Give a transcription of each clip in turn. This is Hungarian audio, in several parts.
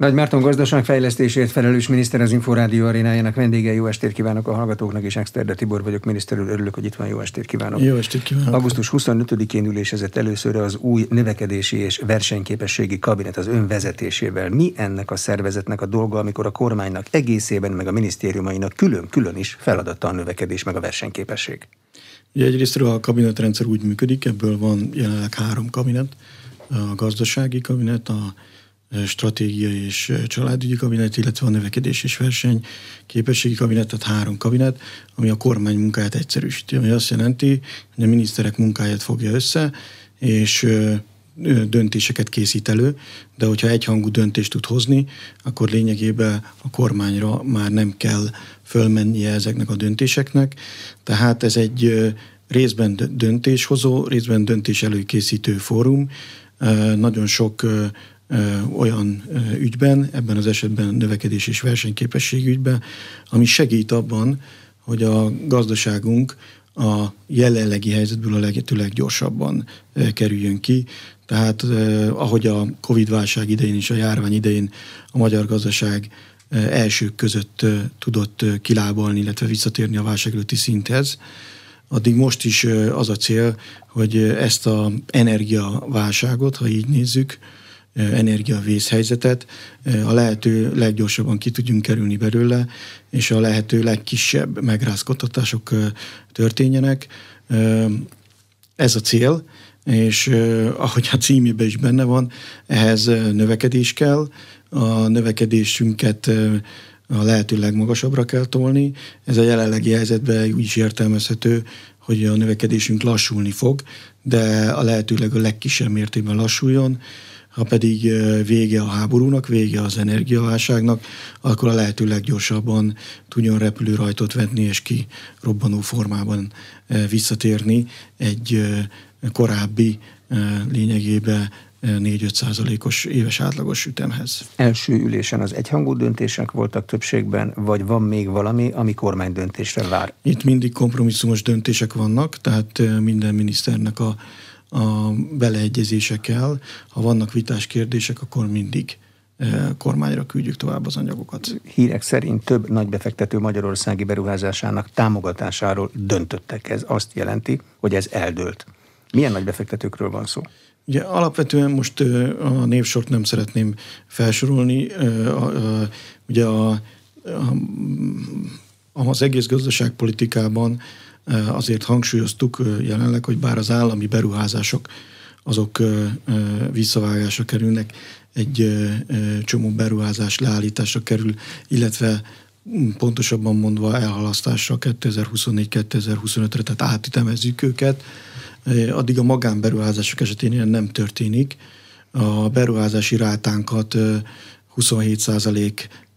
Nagy Márton gazdaságfejlesztésért felelős miniszter az Inforádió arénájának vendége. Jó estét kívánok a hallgatóknak, és Exterde Tibor vagyok, miniszter úr. Örülök, hogy itt van. Jó estét kívánok. Jó estét kívánok. Augusztus 25-én ülésezett először az új növekedési és versenyképességi kabinet az önvezetésével. Mi ennek a szervezetnek a dolga, amikor a kormánynak egészében, meg a minisztériumainak külön-külön is feladata a növekedés, meg a versenyképesség? Ugye egyrészt a kabinetrendszer úgy működik, ebből van jelenleg három kabinet, a gazdasági kabinet, a stratégiai és családügyi kabinet, illetve a növekedés és verseny képességi kabinet, tehát három kabinet, ami a kormány munkáját egyszerűsíti, ami azt jelenti, hogy a miniszterek munkáját fogja össze, és döntéseket készít elő, de hogyha egyhangú döntést tud hozni, akkor lényegében a kormányra már nem kell fölmennie ezeknek a döntéseknek. Tehát ez egy részben döntéshozó, részben döntés előkészítő fórum. Nagyon sok olyan ügyben, ebben az esetben növekedés és versenyképesség ügyben, ami segít abban, hogy a gazdaságunk a jelenlegi helyzetből a lehető leggyorsabban kerüljön ki. Tehát ahogy a Covid-válság idején és a járvány idején a magyar gazdaság elsők között tudott kilábalni, illetve visszatérni a válság előtti szinthez, addig most is az a cél, hogy ezt a energiaválságot, ha így nézzük, energiavészhelyzetet, a lehető leggyorsabban ki tudjunk kerülni belőle, és a lehető legkisebb megrázkodtatások történjenek. Ez a cél, és ahogy a címében is benne van, ehhez növekedés kell, a növekedésünket a lehető legmagasabbra kell tolni. Ez a jelenlegi helyzetben úgy is értelmezhető, hogy a növekedésünk lassulni fog, de a lehetőleg a legkisebb mértékben lassuljon, ha pedig vége a háborúnak, vége az energiaválságnak, akkor a lehető leggyorsabban tudjon repülőrajtot vetni és ki robbanó formában visszatérni egy korábbi lényegében 4-5 százalékos éves átlagos ütemhez. Első ülésen az egyhangú döntések voltak többségben, vagy van még valami, ami kormány döntésre vár? Itt mindig kompromisszumos döntések vannak, tehát minden miniszternek a a beleegyezésekkel, ha vannak vitás kérdések, akkor mindig e, kormányra küldjük tovább az anyagokat. Hírek szerint több nagy befektető magyarországi beruházásának támogatásáról döntöttek. Ez azt jelenti, hogy ez eldőlt. Milyen nagy befektetőkről van szó? Ugye alapvetően most e, a névsort nem szeretném felsorolni. E, ugye a, a, az egész gazdaságpolitikában azért hangsúlyoztuk jelenleg, hogy bár az állami beruházások azok visszavágásra kerülnek, egy csomó beruházás leállításra kerül, illetve pontosabban mondva elhalasztásra 2024-2025-re, tehát átütemezzük őket, addig a magánberuházások esetén ilyen nem történik. A beruházási rátánkat 27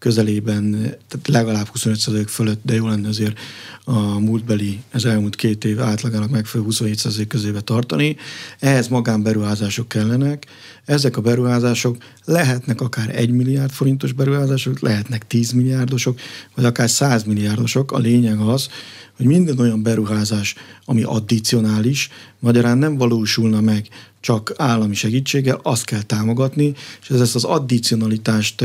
közelében, tehát legalább 25% fölött, de jó lenne azért a múltbeli, ez elmúlt két év átlagának megfelelő 27% közébe tartani. Ehhez magánberuházások kellenek. Ezek a beruházások lehetnek akár 1 milliárd forintos beruházások, lehetnek 10 milliárdosok, vagy akár 100 milliárdosok. A lényeg az, hogy minden olyan beruházás, ami addicionális, magyarán nem valósulna meg csak állami segítséggel, azt kell támogatni, és ez ezt az addicionalitást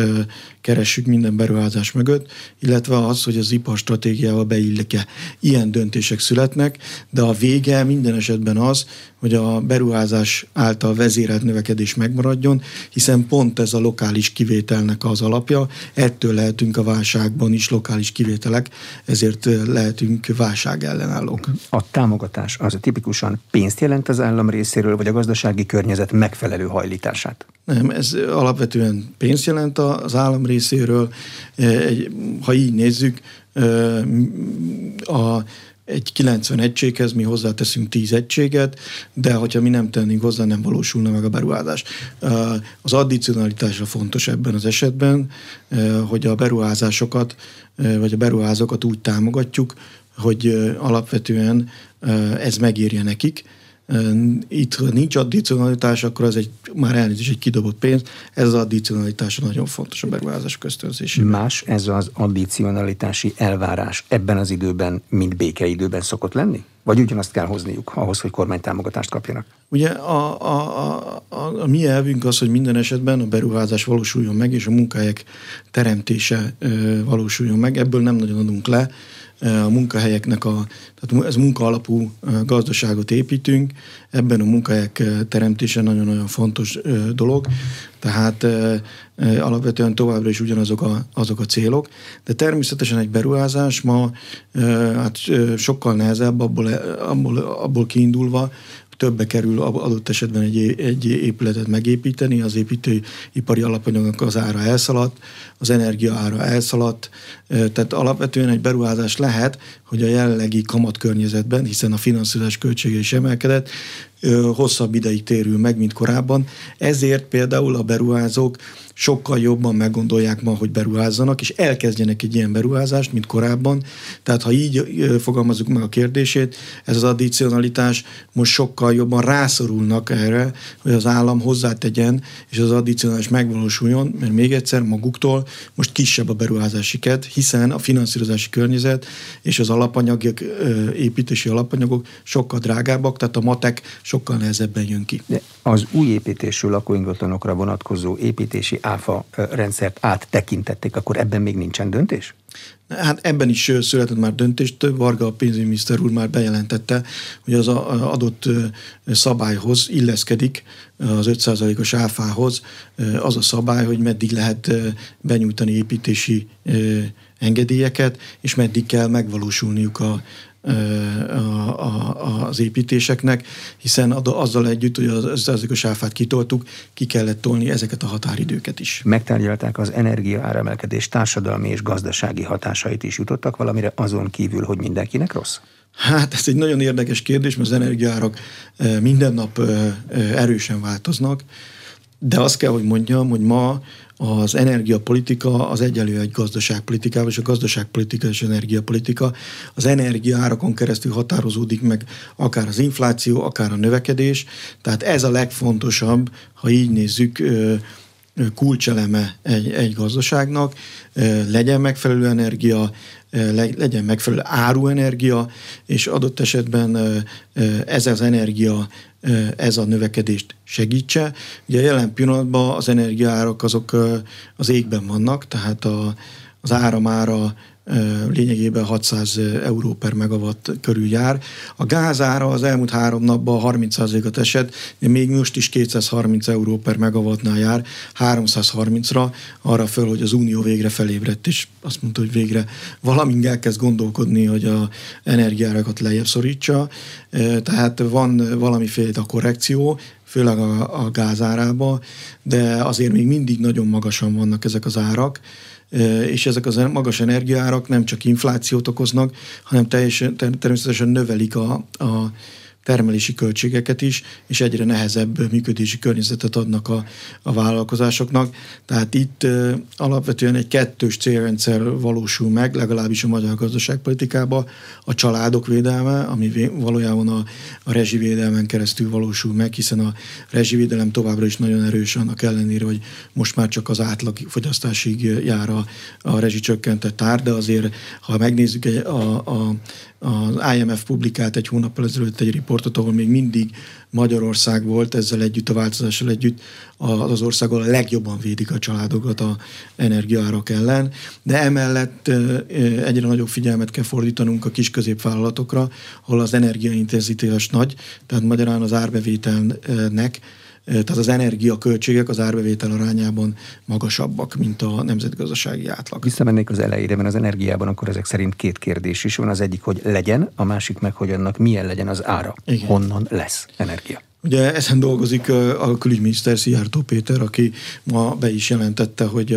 keressük minden beruházás mögött, illetve az, hogy az iparstratégiával beillik-e. Ilyen döntések születnek, de a vége minden esetben az, hogy a beruházás által vezérelt növekedés megmaradjon, hiszen pont ez a lokális kivételnek az alapja, ettől lehetünk a válságban is lokális kivételek, ezért lehetünk válság ellenállók. A támogatás az a tipikusan pénzt jelent az állam részéről, vagy a gazdasági környezet megfelelő hajlítását? Nem, ez alapvetően pénzt jelent az állam részéről. Ha így nézzük, a egy 90 egységhez mi hozzáteszünk 10 egységet, de hogyha mi nem tennénk hozzá, nem valósulna meg a beruházás. Az addicionalitásra fontos ebben az esetben, hogy a beruházásokat, vagy a beruházókat úgy támogatjuk, hogy alapvetően ez megérje nekik, itt, ha nincs addicionalitás, akkor ez egy, már elnézést, egy kidobott pénz. Ez az addicionalitás nagyon fontos a beruházás köztönzésében. Más ez az addicionalitási elvárás ebben az időben, mint békeidőben szokott lenni? Vagy ugyanazt kell hozniuk ahhoz, hogy kormánytámogatást kapjanak? Ugye a, a, a, a, a mi elvünk az, hogy minden esetben a beruházás valósuljon meg, és a munkahelyek teremtése ö, valósuljon meg. Ebből nem nagyon adunk le a munkahelyeknek a, tehát ez munka alapú gazdaságot építünk, ebben a munkahelyek teremtése nagyon-nagyon fontos dolog, tehát alapvetően továbbra is ugyanazok a, azok a célok, de természetesen egy beruházás ma hát sokkal nehezebb abból, abból, abból kiindulva, többe kerül adott esetben egy, egy épületet megépíteni, az építőipari alapanyagok az ára elszaladt, az energia ára elszaladt, tehát alapvetően egy beruházás lehet, hogy a jelenlegi kamatkörnyezetben, hiszen a finanszírozás költsége is emelkedett, hosszabb ideig térül meg, mint korábban. Ezért például a beruházók sokkal jobban meggondolják ma, hogy beruházzanak, és elkezdjenek egy ilyen beruházást, mint korábban. Tehát ha így fogalmazunk meg a kérdését, ez az addicionalitás most sokkal jobban rászorulnak erre, hogy az állam hozzátegyen, és az addicionalitás megvalósuljon, mert még egyszer maguktól most kisebb a beruházási kedv, hiszen a finanszírozási környezet és az alapanyagok, építési alapanyagok sokkal drágábbak, tehát a matek sokkal nehezebben jön ki. De az új építésű lakóingatlanokra vonatkozó építési áfa rendszert áttekintették, akkor ebben még nincsen döntés? Hát ebben is született már döntést. Varga a pénzügyminiszter úr már bejelentette, hogy az adott szabályhoz illeszkedik az 5%-os áfához az a szabály, hogy meddig lehet benyújtani építési engedélyeket, és meddig kell megvalósulniuk a, a, a, az építéseknek, hiszen azzal együtt, hogy az, a áfát kitoltuk, ki kellett tolni ezeket a határidőket is. Megtárgyalták az energia áremelkedés társadalmi és gazdasági hatásait is jutottak valamire azon kívül, hogy mindenkinek rossz? Hát ez egy nagyon érdekes kérdés, mert az energiárak minden nap erősen változnak, de azt kell, hogy mondjam, hogy ma az energiapolitika az egyelő egy gazdaságpolitikával, és a gazdaságpolitika és energiapolitika az energiaárakon keresztül határozódik meg akár az infláció, akár a növekedés. Tehát ez a legfontosabb, ha így nézzük, kulcseleme egy, egy gazdaságnak, legyen megfelelő energia, legyen megfelelő áruenergia, és adott esetben ez az energia ez a növekedést segítse. Ugye jelen pillanatban az energiaárak azok az égben vannak, tehát a, az áramára lényegében 600 euró per megawatt körül jár. A gázára az elmúlt három napban 30%-at esett, de még most is 230 euró per megawattnál jár, 330-ra, arra föl, hogy az Unió végre felébredt, és azt mondta, hogy végre valamint elkezd gondolkodni, hogy a energiárakat lejjebb szorítsa. Tehát van valamiféle korrekció, főleg a, a gázárába, de azért még mindig nagyon magasan vannak ezek az árak, és ezek az magas energiaárak nem csak inflációt okoznak, hanem teljesen, természetesen növelik a, a termelési költségeket is, és egyre nehezebb működési környezetet adnak a, a vállalkozásoknak. Tehát itt uh, alapvetően egy kettős célrendszer valósul meg, legalábbis a magyar gazdaságpolitikában, a családok védelme, ami valójában a, a rezsivédelmen keresztül valósul meg, hiszen a rezsivédelem továbbra is nagyon erős annak ellenére, hogy most már csak az átlag fogyasztásig jár a, a rezsicsökkentett ár, de azért, ha megnézzük a, a, az IMF publikált egy hónappal ezelőtt egy riportot, ahol még mindig Magyarország volt ezzel együtt, a változással együtt az az ország, ahol legjobban védik a családokat a energiaárak ellen, de emellett egyre nagyobb figyelmet kell fordítanunk a kis középvállalatokra, ahol az energiaintenzitás nagy, tehát magyarán az árbevételnek tehát az energiaköltségek az árbevétel arányában magasabbak, mint a nemzetgazdasági átlag. Visszamennék az elejére, mert az energiában akkor ezek szerint két kérdés is van. Az egyik, hogy legyen, a másik meg, hogy annak milyen legyen az ára. Igen. Honnan lesz energia? Ugye ezen dolgozik a külügyminiszter Szijjártó Péter, aki ma be is jelentette, hogy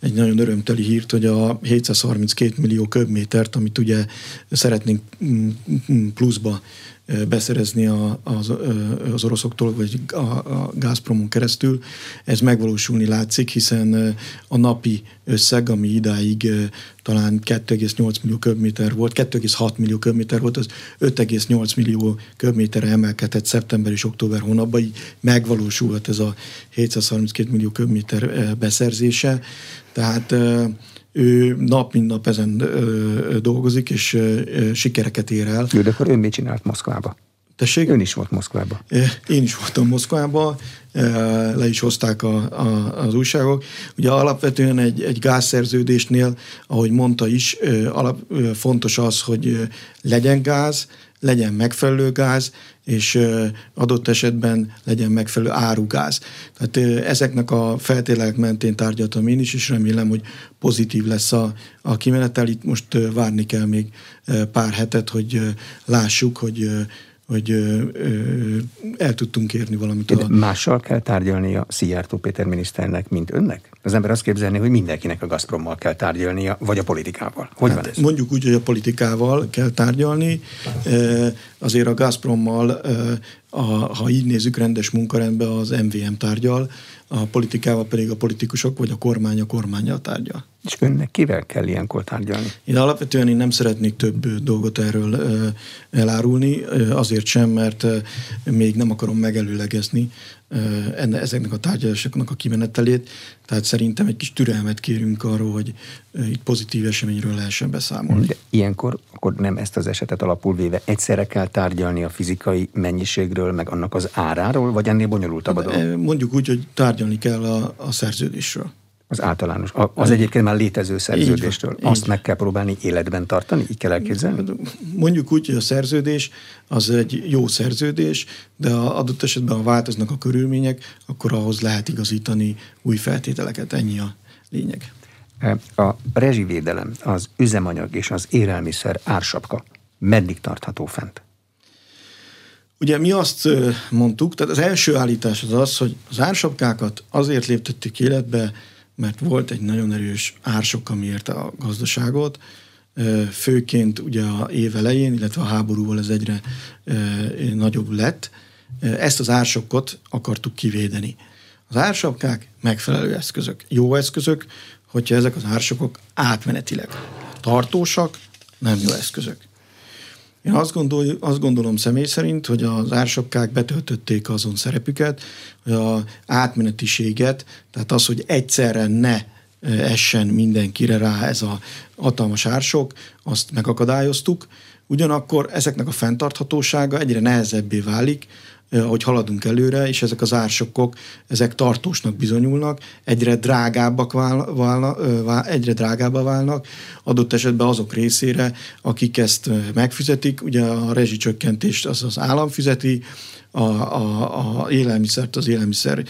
egy nagyon örömteli hírt, hogy a 732 millió köbmétert, amit ugye szeretnénk mm, mm, pluszba beszerezni a, az, az oroszoktól, vagy a, a Gazpromon keresztül. Ez megvalósulni látszik, hiszen a napi összeg, ami idáig talán 2,8 millió köbméter volt, 2,6 millió köbméter volt, az 5,8 millió köbméterre emelkedett szeptember és október hónapban, így megvalósulhat ez a 732 millió köbméter beszerzése. Tehát ő nap mint nap ezen dolgozik, és sikereket ér el. Jó, de akkor ön mit csinált Moszkvába? Tessék? Ön is volt Moszkvában. Én is voltam Moszkvában, le is hozták a, a, az újságok. Ugye alapvetően egy, egy gázszerződésnél, ahogy mondta is, alap, fontos az, hogy legyen gáz, legyen megfelelő gáz, és adott esetben legyen megfelelő árugáz. Tehát ezeknek a feltételek mentén tárgyaltam én is, és remélem, hogy pozitív lesz a, a kimenetel. Itt most várni kell még pár hetet, hogy lássuk, hogy hogy ö, ö, el tudtunk érni valamit. A... Mással kell tárgyalnia Szijjártó Péter miniszternek, mint önnek? Az ember azt képzelni, hogy mindenkinek a Gazprommal kell tárgyalnia, vagy a politikával. Hogy hát van ez? Mondjuk úgy, hogy a politikával kell tárgyalni. Azért a Gazprommal, ha így nézzük, rendes munkarendben az MVM tárgyal, a politikával pedig a politikusok vagy a kormány a kormányjal tárgyal. És önnek kivel kell ilyenkor tárgyalni? Én alapvetően én nem szeretnék több dolgot erről elárulni, azért sem, mert még nem akarom megelőlegezni enne, ezeknek a tárgyalásoknak a kimenetelét, tehát szerintem egy kis türelmet kérünk arról, hogy itt pozitív eseményről lehessen beszámolni. De ilyenkor akkor nem ezt az esetet alapul véve egyszerre kell tárgyalni a fizikai mennyiségről, meg annak az áráról, vagy ennél bonyolultabb a hát, dolog? Mondjuk úgy, hogy tárgyalni kell a, a szerződésről. Az általános, az egyébként már létező szerződéstől. Így van, Azt így. meg kell próbálni életben tartani, így kell elképzelni? Mondjuk úgy, hogy a szerződés az egy jó szerződés, de a adott esetben, ha változnak a körülmények, akkor ahhoz lehet igazítani új feltételeket. Ennyi a lényeg. E, a rezsivédelem, az üzemanyag és az élelmiszer ársapka meddig tartható fent? Ugye mi azt mondtuk, tehát az első állítás az az, hogy az ársapkákat azért léptettük életbe, mert volt egy nagyon erős ársok, ami a gazdaságot, főként ugye a év elején, illetve a háborúval ez egyre nagyobb lett. Ezt az ársokot akartuk kivédeni. Az ársapkák megfelelő eszközök, jó eszközök, hogyha ezek az ársokok átmenetileg tartósak, nem jó eszközök. Én azt, gondol, azt gondolom személy szerint, hogy az ársapkák betöltötték azon szerepüket, hogy a átmenetiséget, tehát az, hogy egyszerre ne essen mindenkire rá ez a hatalmas ársok, azt megakadályoztuk. Ugyanakkor ezeknek a fenntarthatósága egyre nehezebbé válik, hogy haladunk előre, és ezek az ársokok, ezek tartósnak bizonyulnak, egyre drágábbak válna, egyre drágábbá válnak, adott esetben azok részére, akik ezt megfizetik, ugye a rezsicsökkentést az az állam fizeti, a, a, a élelmiszert az élelmiszer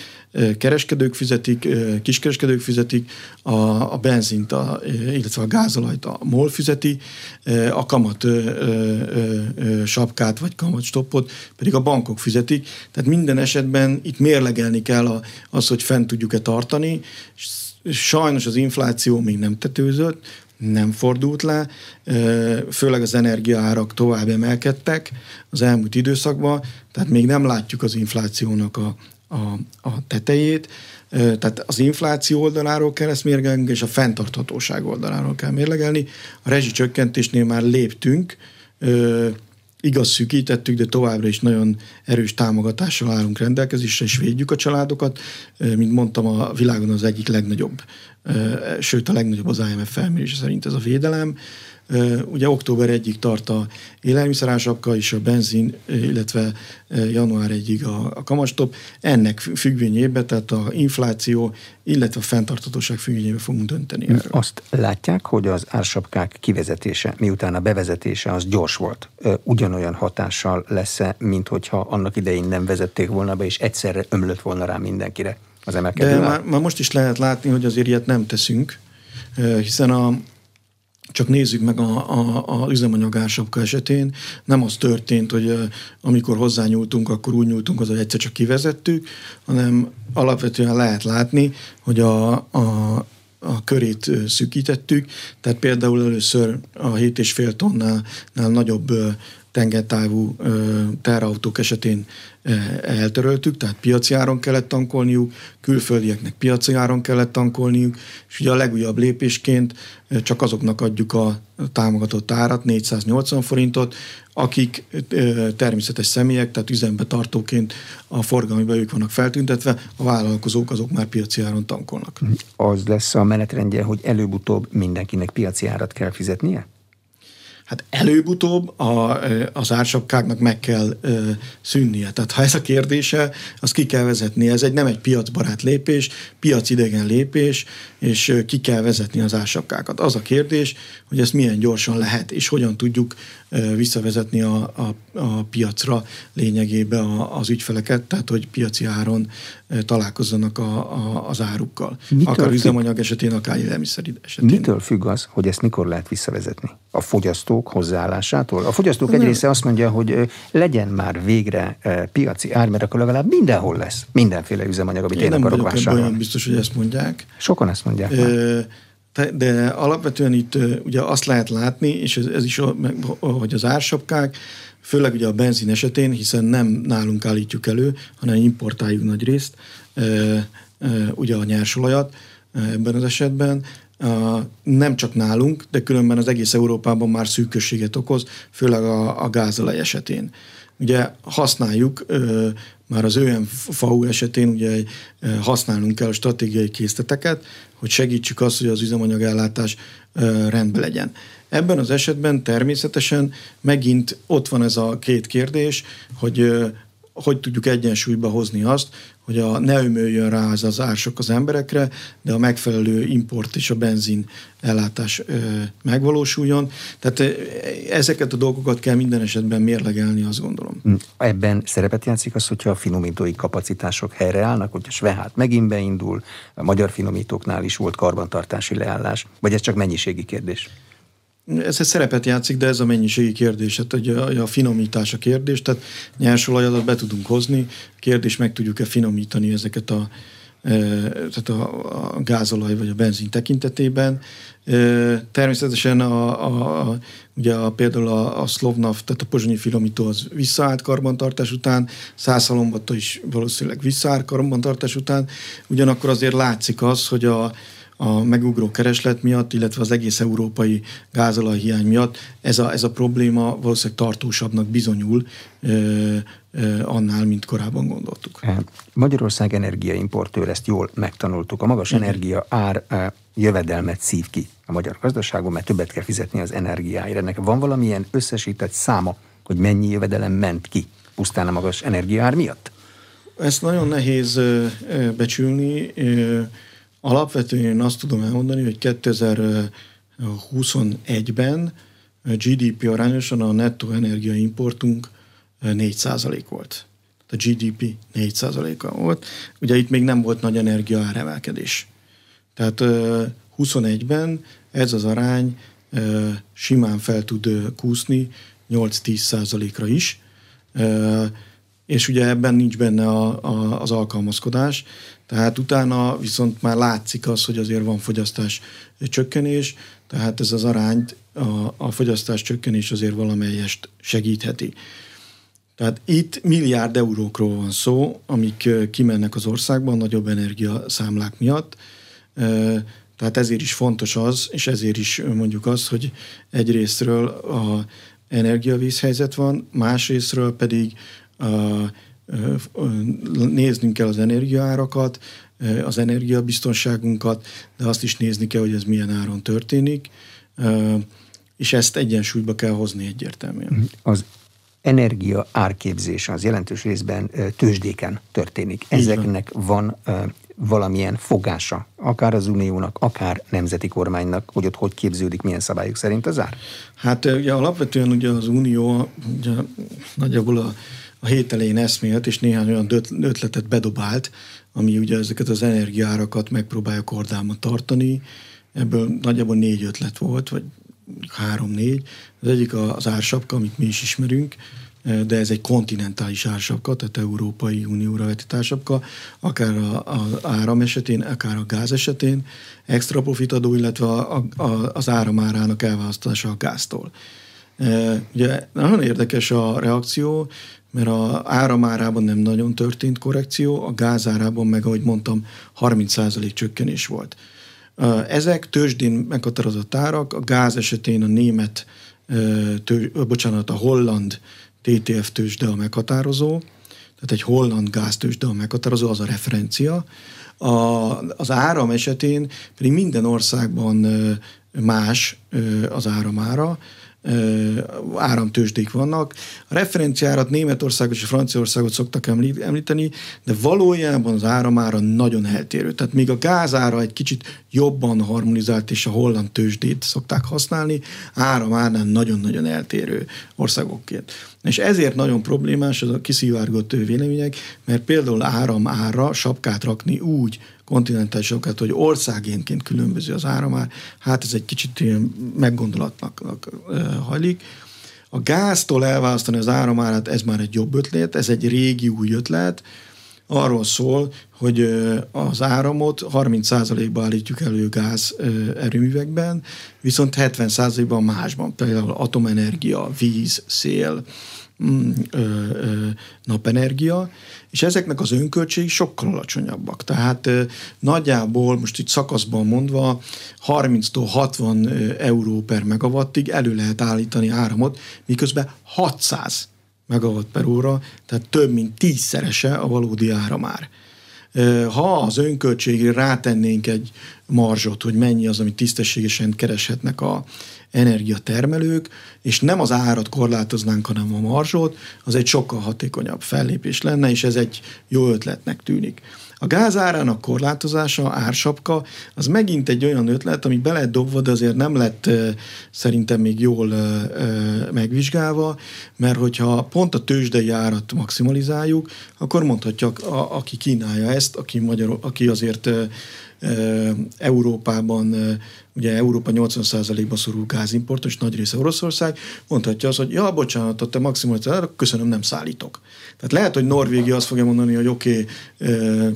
kereskedők fizetik, kiskereskedők fizetik, a, a benzint, a, illetve a gázolajt a MOL fizeti, a kamat ö, ö, ö, sapkát vagy kamat stoppot pedig a bankok fizetik. Tehát minden esetben itt mérlegelni kell a, az, hogy fent tudjuk-e tartani. Sajnos az infláció még nem tetőzött, nem fordult le, főleg az energiaárak tovább emelkedtek az elmúlt időszakban, tehát még nem látjuk az inflációnak a, a, a tetejét, tehát az infláció oldaláról kell ezt mérlegelni, és a fenntarthatóság oldaláról kell mérlegelni. A rezsicsökkentésnél már léptünk, igaz szűkítettük, de továbbra is nagyon erős támogatással állunk rendelkezésre, és védjük a családokat. Mint mondtam, a világon az egyik legnagyobb, sőt a legnagyobb az IMF felmérése szerint ez a védelem. Ugye október egyik tart a élelmiszerásapka és a benzin, illetve január egyig a, a kamastop. Ennek függvényében, tehát a infláció, illetve a fenntartatóság függvényében fogunk dönteni. Erről. Azt látják, hogy az ársapkák kivezetése, miután a bevezetése az gyors volt, ugyanolyan hatással lesz-e, mint hogyha annak idején nem vezették volna be, és egyszerre ömlött volna rá mindenkire az emelkedő? De már, már most is lehet látni, hogy azért ilyet nem teszünk, hiszen a, csak nézzük meg a, a, a üzemanyag ársapka esetén, nem az történt, hogy amikor hozzányúltunk, akkor úgy nyúltunk, az, hogy egyszer csak kivezettük, hanem alapvetően lehet látni, hogy a, a, a körét szűkítettük, tehát például először a 7,5 tonnál nagyobb tengertávú terautók esetén eltöröltük, tehát piaci áron kellett tankolniuk, külföldieknek piaci áron kellett tankolniuk, és ugye a legújabb lépésként csak azoknak adjuk a támogatott árat, 480 forintot, akik természetes személyek, tehát üzembe tartóként a forgalmi ők vannak feltüntetve, a vállalkozók azok már piaci áron tankolnak. Az lesz a menetrendje, hogy előbb-utóbb mindenkinek piaci árat kell fizetnie? Hát előbb-utóbb a, az ársapkáknak meg kell ö, szűnnie. Tehát ha ez a kérdése, az ki kell vezetni. Ez egy nem egy piacbarát lépés, piacidegen lépés, és ki kell vezetni az ársapkákat. Az a kérdés, hogy ezt milyen gyorsan lehet, és hogyan tudjuk visszavezetni a, a, a piacra lényegébe az ügyfeleket, tehát hogy piaci áron találkozzanak a, a, az árukkal. Mitől akár üzemanyag esetén, akár élelmiszer esetén. Mitől függ az, hogy ezt mikor lehet visszavezetni? A fogyasztók hozzáállásától? A fogyasztók egy része azt mondja, hogy legyen már végre piaci ár, mert akkor legalább mindenhol lesz mindenféle üzemanyag, amit én, én nem akarok vásárolni. olyan biztos, hogy ezt mondják. Sokan ezt mondják. E, de alapvetően itt ugye azt lehet látni, és ez, ez is, hogy az ársapkák, főleg ugye a benzin esetén, hiszen nem nálunk állítjuk elő, hanem importáljuk nagy részt, ugye a nyersolajat ebben az esetben, nem csak nálunk, de különben az egész Európában már szűkösséget okoz, főleg a, a gázolaj esetén. Ugye használjuk, már az ÖMFAU esetén ugye használnunk kell a stratégiai készleteket, hogy segítsük azt, hogy az üzemanyagellátás rendben legyen. Ebben az esetben természetesen megint ott van ez a két kérdés, hogy hogy tudjuk egyensúlyba hozni azt, hogy a, ne ömöljön rá az az ársok az emberekre, de a megfelelő import és a benzin ellátás ö, megvalósuljon. Tehát ezeket a dolgokat kell minden esetben mérlegelni, azt gondolom. Hm. Ebben szerepet játszik az, hogyha a finomítói kapacitások helyreállnak, hogyha Svehát megint beindul, a magyar finomítóknál is volt karbantartási leállás, vagy ez csak mennyiségi kérdés? Ez egy szerepet játszik, de ez a mennyiségi kérdés, hát hogy a, a finomítás a kérdés, tehát nyersolajat be tudunk hozni, kérdés meg tudjuk-e finomítani ezeket a, e, tehát a, a gázolaj vagy a benzin tekintetében. E, természetesen a, a, a, ugye a, például a, a Slovnav, tehát a pozsonyi finomító az visszaállt karbantartás után, Szászalombatta is valószínűleg visszaállt karbantartás után, ugyanakkor azért látszik az, hogy a, a megugró kereslet miatt, illetve az egész európai gázolajhiány miatt ez a, ez a probléma valószínűleg tartósabbnak bizonyul ö, ö, annál, mint korábban gondoltuk. Magyarország energiaimportőr, ezt jól megtanultuk. A magas energia ár jövedelmet szív ki a magyar gazdaságban, mert többet kell fizetni az energiáért. Ennek van valamilyen összesített száma, hogy mennyi jövedelem ment ki pusztán a magas energiaár miatt? Ezt nagyon nehéz becsülni. Alapvetően én azt tudom elmondani, hogy 2021-ben GDP arányosan a nettó energiaimportunk 4% volt. A GDP 4%-a volt. Ugye itt még nem volt nagy energia áremelkedés. Tehát 21-ben ez az arány simán fel tud kúszni 8-10%-ra is, és ugye ebben nincs benne a, a, az alkalmazkodás, tehát utána viszont már látszik az, hogy azért van fogyasztás csökkenés, tehát ez az arányt, a, a fogyasztás csökkenés azért valamelyest segítheti. Tehát itt milliárd eurókról van szó, amik kimennek az országban nagyobb energiaszámlák miatt. Tehát ezért is fontos az, és ezért is mondjuk az, hogy egyrésztről a energiavízhelyzet van, másrésztről pedig néznünk kell az energiaárakat, az energiabiztonságunkat, de azt is nézni kell, hogy ez milyen áron történik, és ezt egyensúlyba kell hozni egyértelműen. Az energia árképzése az jelentős részben tőzsdéken történik. Ezeknek van valamilyen fogása, akár az uniónak, akár nemzeti kormánynak, hogy ott hogy képződik, milyen szabályok szerint az ár? Hát ugye alapvetően ugye az unió ugye, nagyjából a a hét elején eszmélt, és néhány olyan ötletet bedobált, ami ugye ezeket az energiárakat megpróbálja kordában tartani. Ebből nagyjából négy ötlet volt, vagy három-négy. Az egyik az ársapka, amit mi is ismerünk, de ez egy kontinentális ársapka, tehát Európai Unióra vetett ársapka, akár az áram esetén, akár a gáz esetén, extra profitadó, illetve a, a, az áramárának elválasztása a gáztól. Ugye nagyon érdekes a reakció, mert a áramárában nem nagyon történt korrekció, a gázárában meg, ahogy mondtam, 30% csökkenés volt. Ezek tőzsdén meghatározott árak, a gáz esetén a német, tő, bocsánat, a holland TTF tőzsde a meghatározó, tehát egy holland gáztőzsde a meghatározó, az a referencia. A, az áram esetén pedig minden országban más az áramára, áramtősdék vannak. A referenciárat Németországot és Franciaországot szoktak említeni, de valójában az áramára nagyon eltérő. Tehát még a gázára egy kicsit jobban harmonizált, és a holland tőzsdét szokták használni, áramárnál nagyon-nagyon eltérő országokként. És ezért nagyon problémás az a kiszivárgott vélemények, mert például áram ára sapkát rakni úgy, kontinentális sapkát, hogy országénként különböző az áramár, hát ez egy kicsit ilyen meggondolatnak hajlik. A gáztól elválasztani az áramárát, ez már egy jobb ötlet, ez egy régi új ötlet, arról szól, hogy az áramot 30%-ba állítjuk elő gáz erőművekben, viszont 70%-ban másban, például atomenergia, víz, szél, napenergia, és ezeknek az önköltségei sokkal alacsonyabbak. Tehát nagyjából, most itt szakaszban mondva, 30-tól 60 euró per megawattig elő lehet állítani áramot, miközben 600 megawatt per óra, tehát több mint tízszerese a valódi áramár. Ha az önköltségre rátennénk egy marzsot, hogy mennyi az, amit tisztességesen kereshetnek a energiatermelők, és nem az árat korlátoznánk, hanem a marzsot, az egy sokkal hatékonyabb fellépés lenne, és ez egy jó ötletnek tűnik. A gázárának korlátozása, ársapka, az megint egy olyan ötlet, ami be dobva, de azért nem lett szerintem még jól megvizsgálva, mert hogyha pont a tőzsdei árat maximalizáljuk, akkor mondhatja, a, aki kínálja ezt, aki, magyar, aki azért Európában, ugye Európa 80%-ba szorul gázimportos, és nagy része Oroszország, mondhatja az, hogy ja, bocsánat, te maximalizálod, köszönöm, nem szállítok. Tehát lehet, hogy Norvégia azt fogja mondani, hogy oké, okay,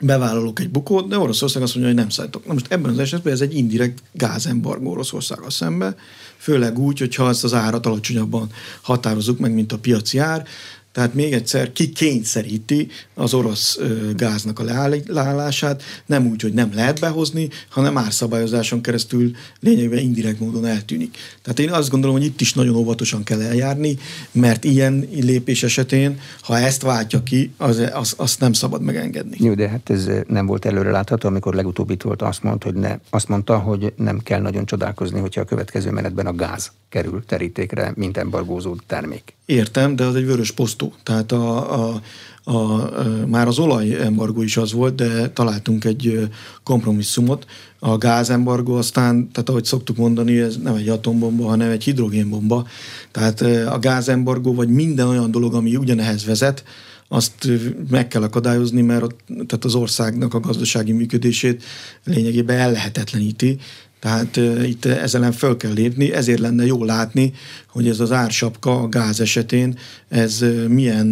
bevállalok egy bukót, de Oroszország azt mondja, hogy nem szállítok. Na most ebben az esetben ez egy indirekt gázembargó Oroszországgal szembe, főleg úgy, hogyha ezt az árat alacsonyabban határozzuk meg, mint a piaci ár, tehát még egyszer ki kényszeríti az orosz gáznak a leállását, nem úgy, hogy nem lehet behozni, hanem árszabályozáson keresztül lényegében indirekt módon eltűnik. Tehát én azt gondolom, hogy itt is nagyon óvatosan kell eljárni, mert ilyen lépés esetén, ha ezt váltja ki, az, az, azt nem szabad megengedni. Jó, de hát ez nem volt előre látható, amikor legutóbb itt volt, azt mondta, hogy, ne, azt mondta, hogy nem kell nagyon csodálkozni, hogyha a következő menetben a gáz kerül terítékre, mint embargózó termék. Értem, de az egy vörös posztó. Tehát a, a, a, a, már az olajembargó is az volt, de találtunk egy kompromisszumot. A gázembargó aztán, tehát ahogy szoktuk mondani, ez nem egy atombomba, hanem egy hidrogénbomba. Tehát a gázembargó, vagy minden olyan dolog, ami ugyanehez vezet, azt meg kell akadályozni, mert tehát az országnak a gazdasági működését lényegében ellehetetleníti, tehát itt ezzel ellen föl kell lépni, ezért lenne jó látni, hogy ez az ársapka a gáz esetén, ez milyen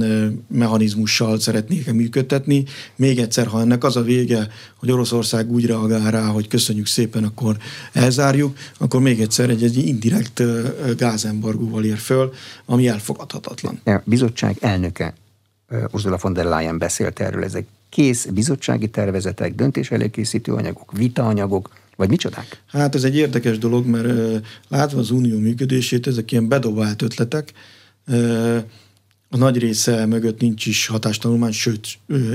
mechanizmussal szeretnék működtetni. Még egyszer, ha ennek az a vége, hogy Oroszország úgy reagál rá, hogy köszönjük szépen, akkor elzárjuk, akkor még egyszer egy, egy indirekt gázembargóval ér föl, ami elfogadhatatlan. A bizottság elnöke Ursula von der Leyen beszélt erről, ezek kész bizottsági tervezetek, döntés előkészítő anyagok, vitaanyagok, vagy micsodák? Hát ez egy érdekes dolog, mert látva az unió működését, ezek ilyen bedobált ötletek, a nagy része mögött nincs is hatástanulmány, sőt,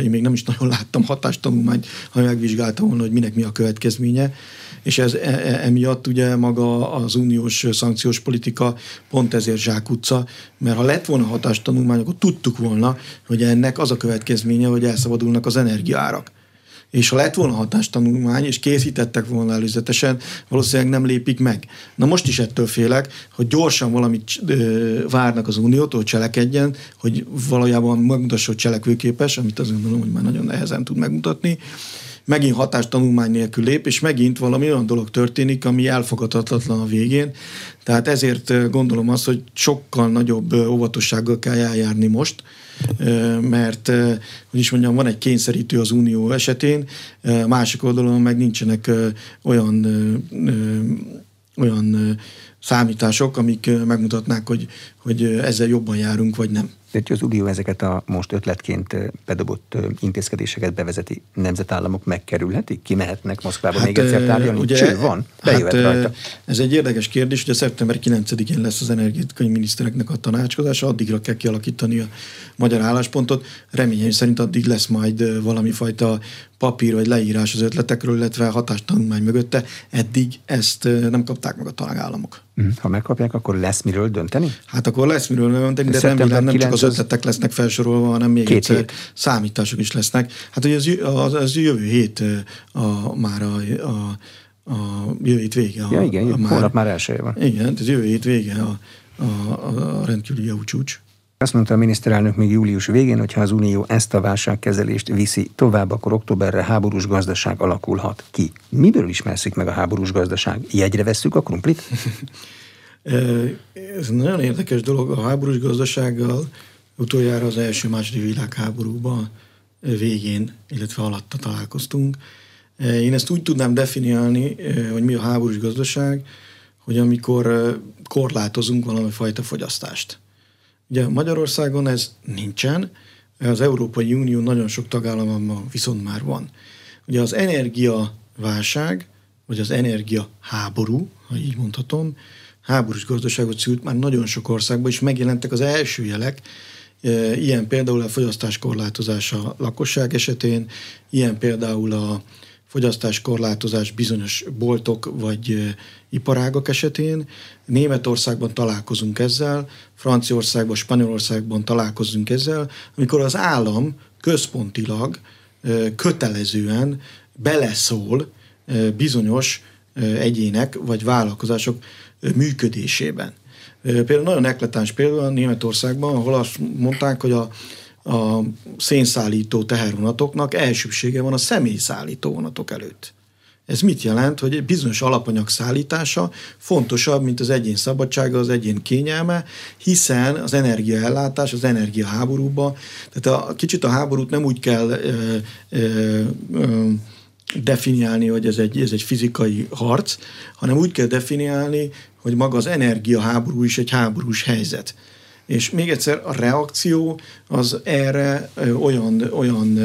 én még nem is nagyon láttam hatástanulmányt, ha megvizsgáltam volna, hogy minek mi a következménye, és ez e, e, emiatt ugye maga az uniós szankciós politika pont ezért zsákutca, mert ha lett volna hatástanulmány, akkor tudtuk volna, hogy ennek az a következménye, hogy elszabadulnak az energiárak és ha lett volna hatástanulmány, és készítettek volna előzetesen, valószínűleg nem lépik meg. Na most is ettől félek, hogy gyorsan valamit várnak az Uniótól, cselekedjen, hogy valójában megmutassa, hogy cselekvőképes, amit azt gondolom, hogy már nagyon nehezen tud megmutatni, megint hatástanulmány nélkül lép, és megint valami olyan dolog történik, ami elfogadhatatlan a végén. Tehát ezért gondolom azt, hogy sokkal nagyobb óvatossággal kell eljárni most, mert, hogy is mondjam, van egy kényszerítő az unió esetén, másik oldalon meg nincsenek olyan olyan számítások, amik megmutatnák, hogy, hogy ezzel jobban járunk, vagy nem. Tehát az Unió ezeket a most ötletként bedobott intézkedéseket bevezeti nemzetállamok megkerülhetik? Kimehetnek Moszkvába hát, még egyszer tárgyalni? Ugye, Cső van, bejöhet hát, rajta. Ez egy érdekes kérdés, ugye szeptember 9-én lesz az energetikai minisztereknek a tanácskozása, addigra kell kialakítani a magyar álláspontot. Reményeim szerint addig lesz majd valami fajta papír vagy leírás az ötletekről, illetve hatástanulmány mögötte. Eddig ezt nem kapták meg a tagállamok. Mhm. Ha megkapják, akkor lesz miről dönteni? Hát akkor lesz miről dönteni, de remélem nem csak az ötletek lesznek felsorolva, hanem még egyszer hét. számítások is lesznek. Hát ugye az, az, az jövő hét a, már a, a, a jövő hét vége. A, ja, igen, a már, hónap már elsője van. Igen, ez jövő hét vége a, a, a rendkívüli EU csúcs. Azt mondta a miniszterelnök még július végén, hogy ha az Unió ezt a válságkezelést viszi tovább, akkor októberre háborús gazdaság alakulhat ki. Miből ismerszik meg a háborús gazdaság? Jegyre vesszük a krumplit? Ez nagyon érdekes dolog. A háborús gazdasággal utoljára az első-második világháborúban végén, illetve alatta találkoztunk. Én ezt úgy tudnám definiálni, hogy mi a háborús gazdaság, hogy amikor korlátozunk valami fajta fogyasztást. Ugye Magyarországon ez nincsen, az Európai Unió nagyon sok tagállamban viszont már van. Ugye az energiaválság, vagy az energia háború, ha így mondhatom, háborús gazdaságot szült már nagyon sok országban, és megjelentek az első jelek, e, ilyen például a fogyasztás korlátozása lakosság esetén, ilyen például a fogyasztás korlátozás bizonyos boltok vagy iparágak esetén. Németországban találkozunk ezzel, Franciaországban, Spanyolországban találkozunk ezzel, amikor az állam központilag kötelezően beleszól bizonyos egyének vagy vállalkozások működésében. Például nagyon ekletáns példa Németországban, ahol azt mondták, hogy a a szénszállító tehervonatoknak elsőbsége van a személyszállító vonatok előtt. Ez mit jelent, hogy egy bizonyos alapanyag szállítása fontosabb, mint az egyén szabadsága, az egyén kényelme, hiszen az energiaellátás, az energiaháborúba, tehát a, kicsit a háborút nem úgy kell ö, ö, ö, definiálni, hogy ez egy, ez egy fizikai harc, hanem úgy kell definiálni, hogy maga az energiaháború is egy háborús helyzet. És még egyszer a reakció az erre olyan, olyan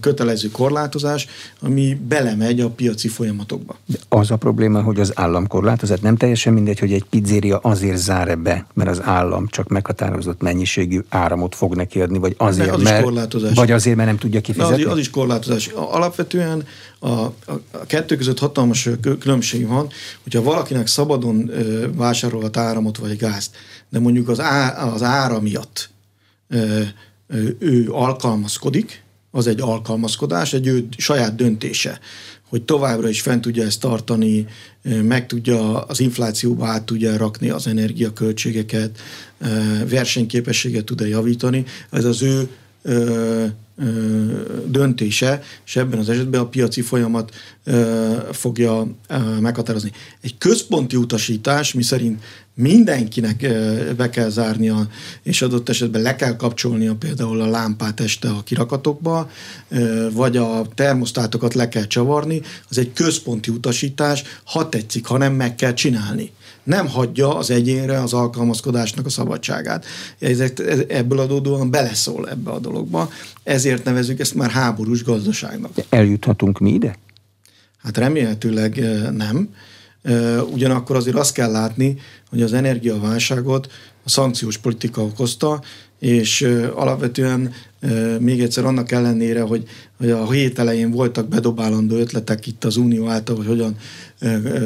kötelező korlátozás, ami belemegy a piaci folyamatokba. De az a probléma, hogy az állam korlátozat nem teljesen mindegy, hogy egy pizzéria azért zár ebbe, mert az állam csak meghatározott mennyiségű áramot fog neki adni, vagy azért, az mert, korlátozás. vagy azért, mert nem tudja kifizetni. Az, az is korlátozás. Alapvetően a, a, a kettő között hatalmas különbség van, hogyha valakinek szabadon vásárolhat áramot vagy gázt, de mondjuk az, á, az ára miatt ő alkalmazkodik, az egy alkalmazkodás, egy ő saját döntése, hogy továbbra is fent tudja ezt tartani, meg tudja az inflációba át tudja rakni az energiaköltségeket, versenyképességet tud javítani. Ez az ő döntése, és ebben az esetben a piaci folyamat fogja meghatározni. Egy központi utasítás, mi szerint mindenkinek be kell zárnia, és adott esetben le kell kapcsolnia például a lámpát este a kirakatokba, vagy a termosztátokat le kell csavarni, az egy központi utasítás, ha tetszik, ha nem meg kell csinálni nem hagyja az egyénre az alkalmazkodásnak a szabadságát. Ezek, ebből adódóan beleszól ebbe a dologba, ezért nevezük ezt már háborús gazdaságnak. Eljuthatunk mi ide? Hát remélhetőleg nem. Ugyanakkor azért azt kell látni, hogy az energiaválságot a szankciós politika okozta, és alapvetően még egyszer annak ellenére, hogy, hogy a hét elején voltak bedobálandó ötletek itt az Unió által, hogy hogyan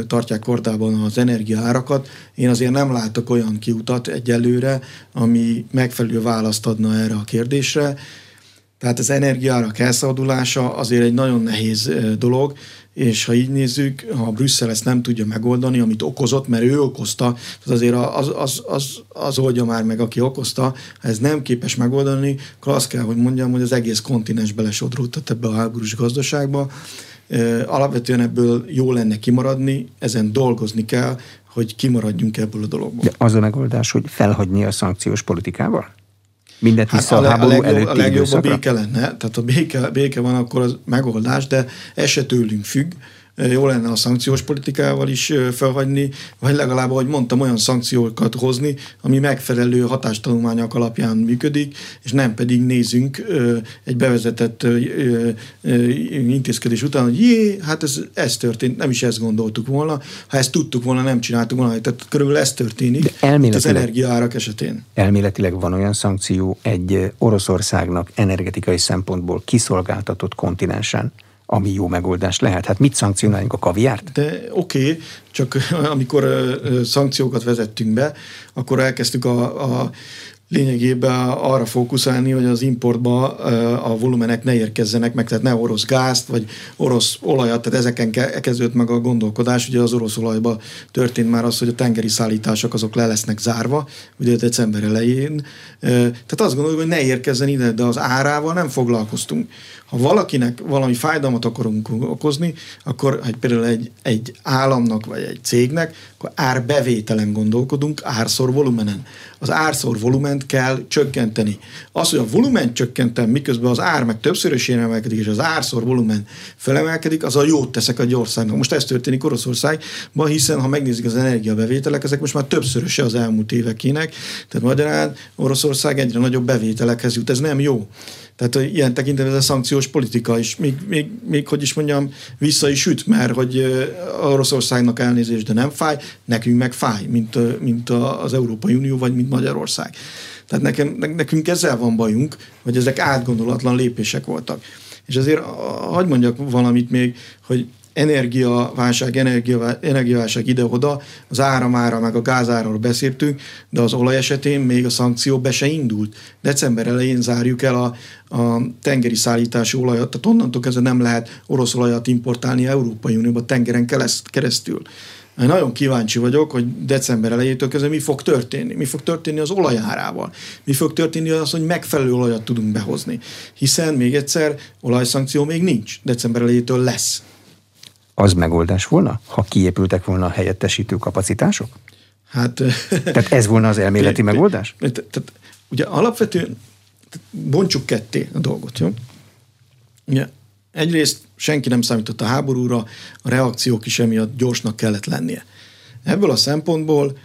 tartják kordában az energiaárakat, én azért nem látok olyan kiutat egyelőre, ami megfelelő választ adna erre a kérdésre. Tehát az energiárak elszabadulása azért egy nagyon nehéz dolog, és ha így nézzük, ha Brüsszel ezt nem tudja megoldani, amit okozott, mert ő okozta, tehát azért az, az, az, az oldja már meg, aki okozta, ha ez nem képes megoldani, akkor azt kell, hogy mondjam, hogy az egész kontinens belesodródtat ebbe a háborús gazdaságba. Alapvetően ebből jó lenne kimaradni, ezen dolgozni kell, hogy kimaradjunk ebből a dologból. De az a megoldás, hogy felhagyni a szankciós politikával? Mindent vissza hát a, a háború a legjobb, A legjobb a béke lenne, tehát a béke, béke van, akkor az megoldás, de ez se tőlünk függ. Jó lenne a szankciós politikával is felhagyni, vagy legalább, ahogy mondtam, olyan szankciókat hozni, ami megfelelő hatástanulmányok alapján működik, és nem pedig nézünk egy bevezetett intézkedés után, hogy jé, hát ez, ez történt, nem is ezt gondoltuk volna, ha ezt tudtuk volna, nem csináltuk volna, tehát körülbelül ez történik az energiaárak esetén. Elméletileg van olyan szankció egy Oroszországnak energetikai szempontból kiszolgáltatott kontinensen, ami jó megoldás lehet. Hát mit szankcionáljunk a kaviárt? De oké, okay, csak amikor uh, szankciókat vezettünk be, akkor elkezdtük a, a lényegében arra fókuszálni, hogy az importba a volumenek ne érkezzenek meg, tehát ne orosz gázt, vagy orosz olajat, tehát ezeken kezdődött meg a gondolkodás. Ugye az orosz olajba történt már az, hogy a tengeri szállítások azok le lesznek zárva, ugye december elején. Tehát azt gondolom, hogy ne érkezzen ide, de az árával nem foglalkoztunk. Ha valakinek valami fájdalmat akarunk okozni, akkor hogy például egy, egy államnak vagy egy cégnek, akkor árbevételen gondolkodunk, árszor volumenen. Az árszor volument kell csökkenteni. Az, hogy a volumen csökkentem, miközben az ár meg többszörösére emelkedik, és az árszor volumen felemelkedik, az a jót teszek a országnak. Most ez történik Oroszországban, hiszen ha megnézik az energiabevételek, ezek most már többszöröse az elmúlt évekének, tehát magyarán Oroszország egyre nagyobb bevételekhez jut. Ez nem jó. Tehát hogy ilyen tekintetben ez a szankciós politika is még, még, még, hogy is mondjam, vissza is üt, mert hogy Oroszországnak elnézést, de nem fáj, nekünk meg fáj, mint, mint az Európai Unió, vagy mint Magyarország. Tehát nekem, nekünk ezzel van bajunk, hogy ezek átgondolatlan lépések voltak. És azért hagyd mondjak valamit még, hogy energiaválság, energia, energiaválság ide-oda, az áramára, meg a gázáról beszéltünk, de az olaj esetén még a szankció be se indult. December elején zárjuk el a, a tengeri szállítású olajat, tehát onnantól kezdve nem lehet orosz olajat importálni Európai Unióba tengeren keresztül. Én nagyon kíváncsi vagyok, hogy december elejétől kezdve mi fog történni. Mi fog történni az olajárával. Mi fog történni az, hogy megfelelő olajat tudunk behozni. Hiszen még egyszer olajszankció még nincs. December elejétől lesz az megoldás volna, ha kiépültek volna a helyettesítő kapacitások? Hát... Tehát ez volna az elméleti megoldás? Tehát, ugye alapvetően bontsuk ketté a dolgot, jó? Ugye, egyrészt senki nem számított a háborúra, a reakciók is emiatt gyorsnak kellett lennie. Ebből a szempontból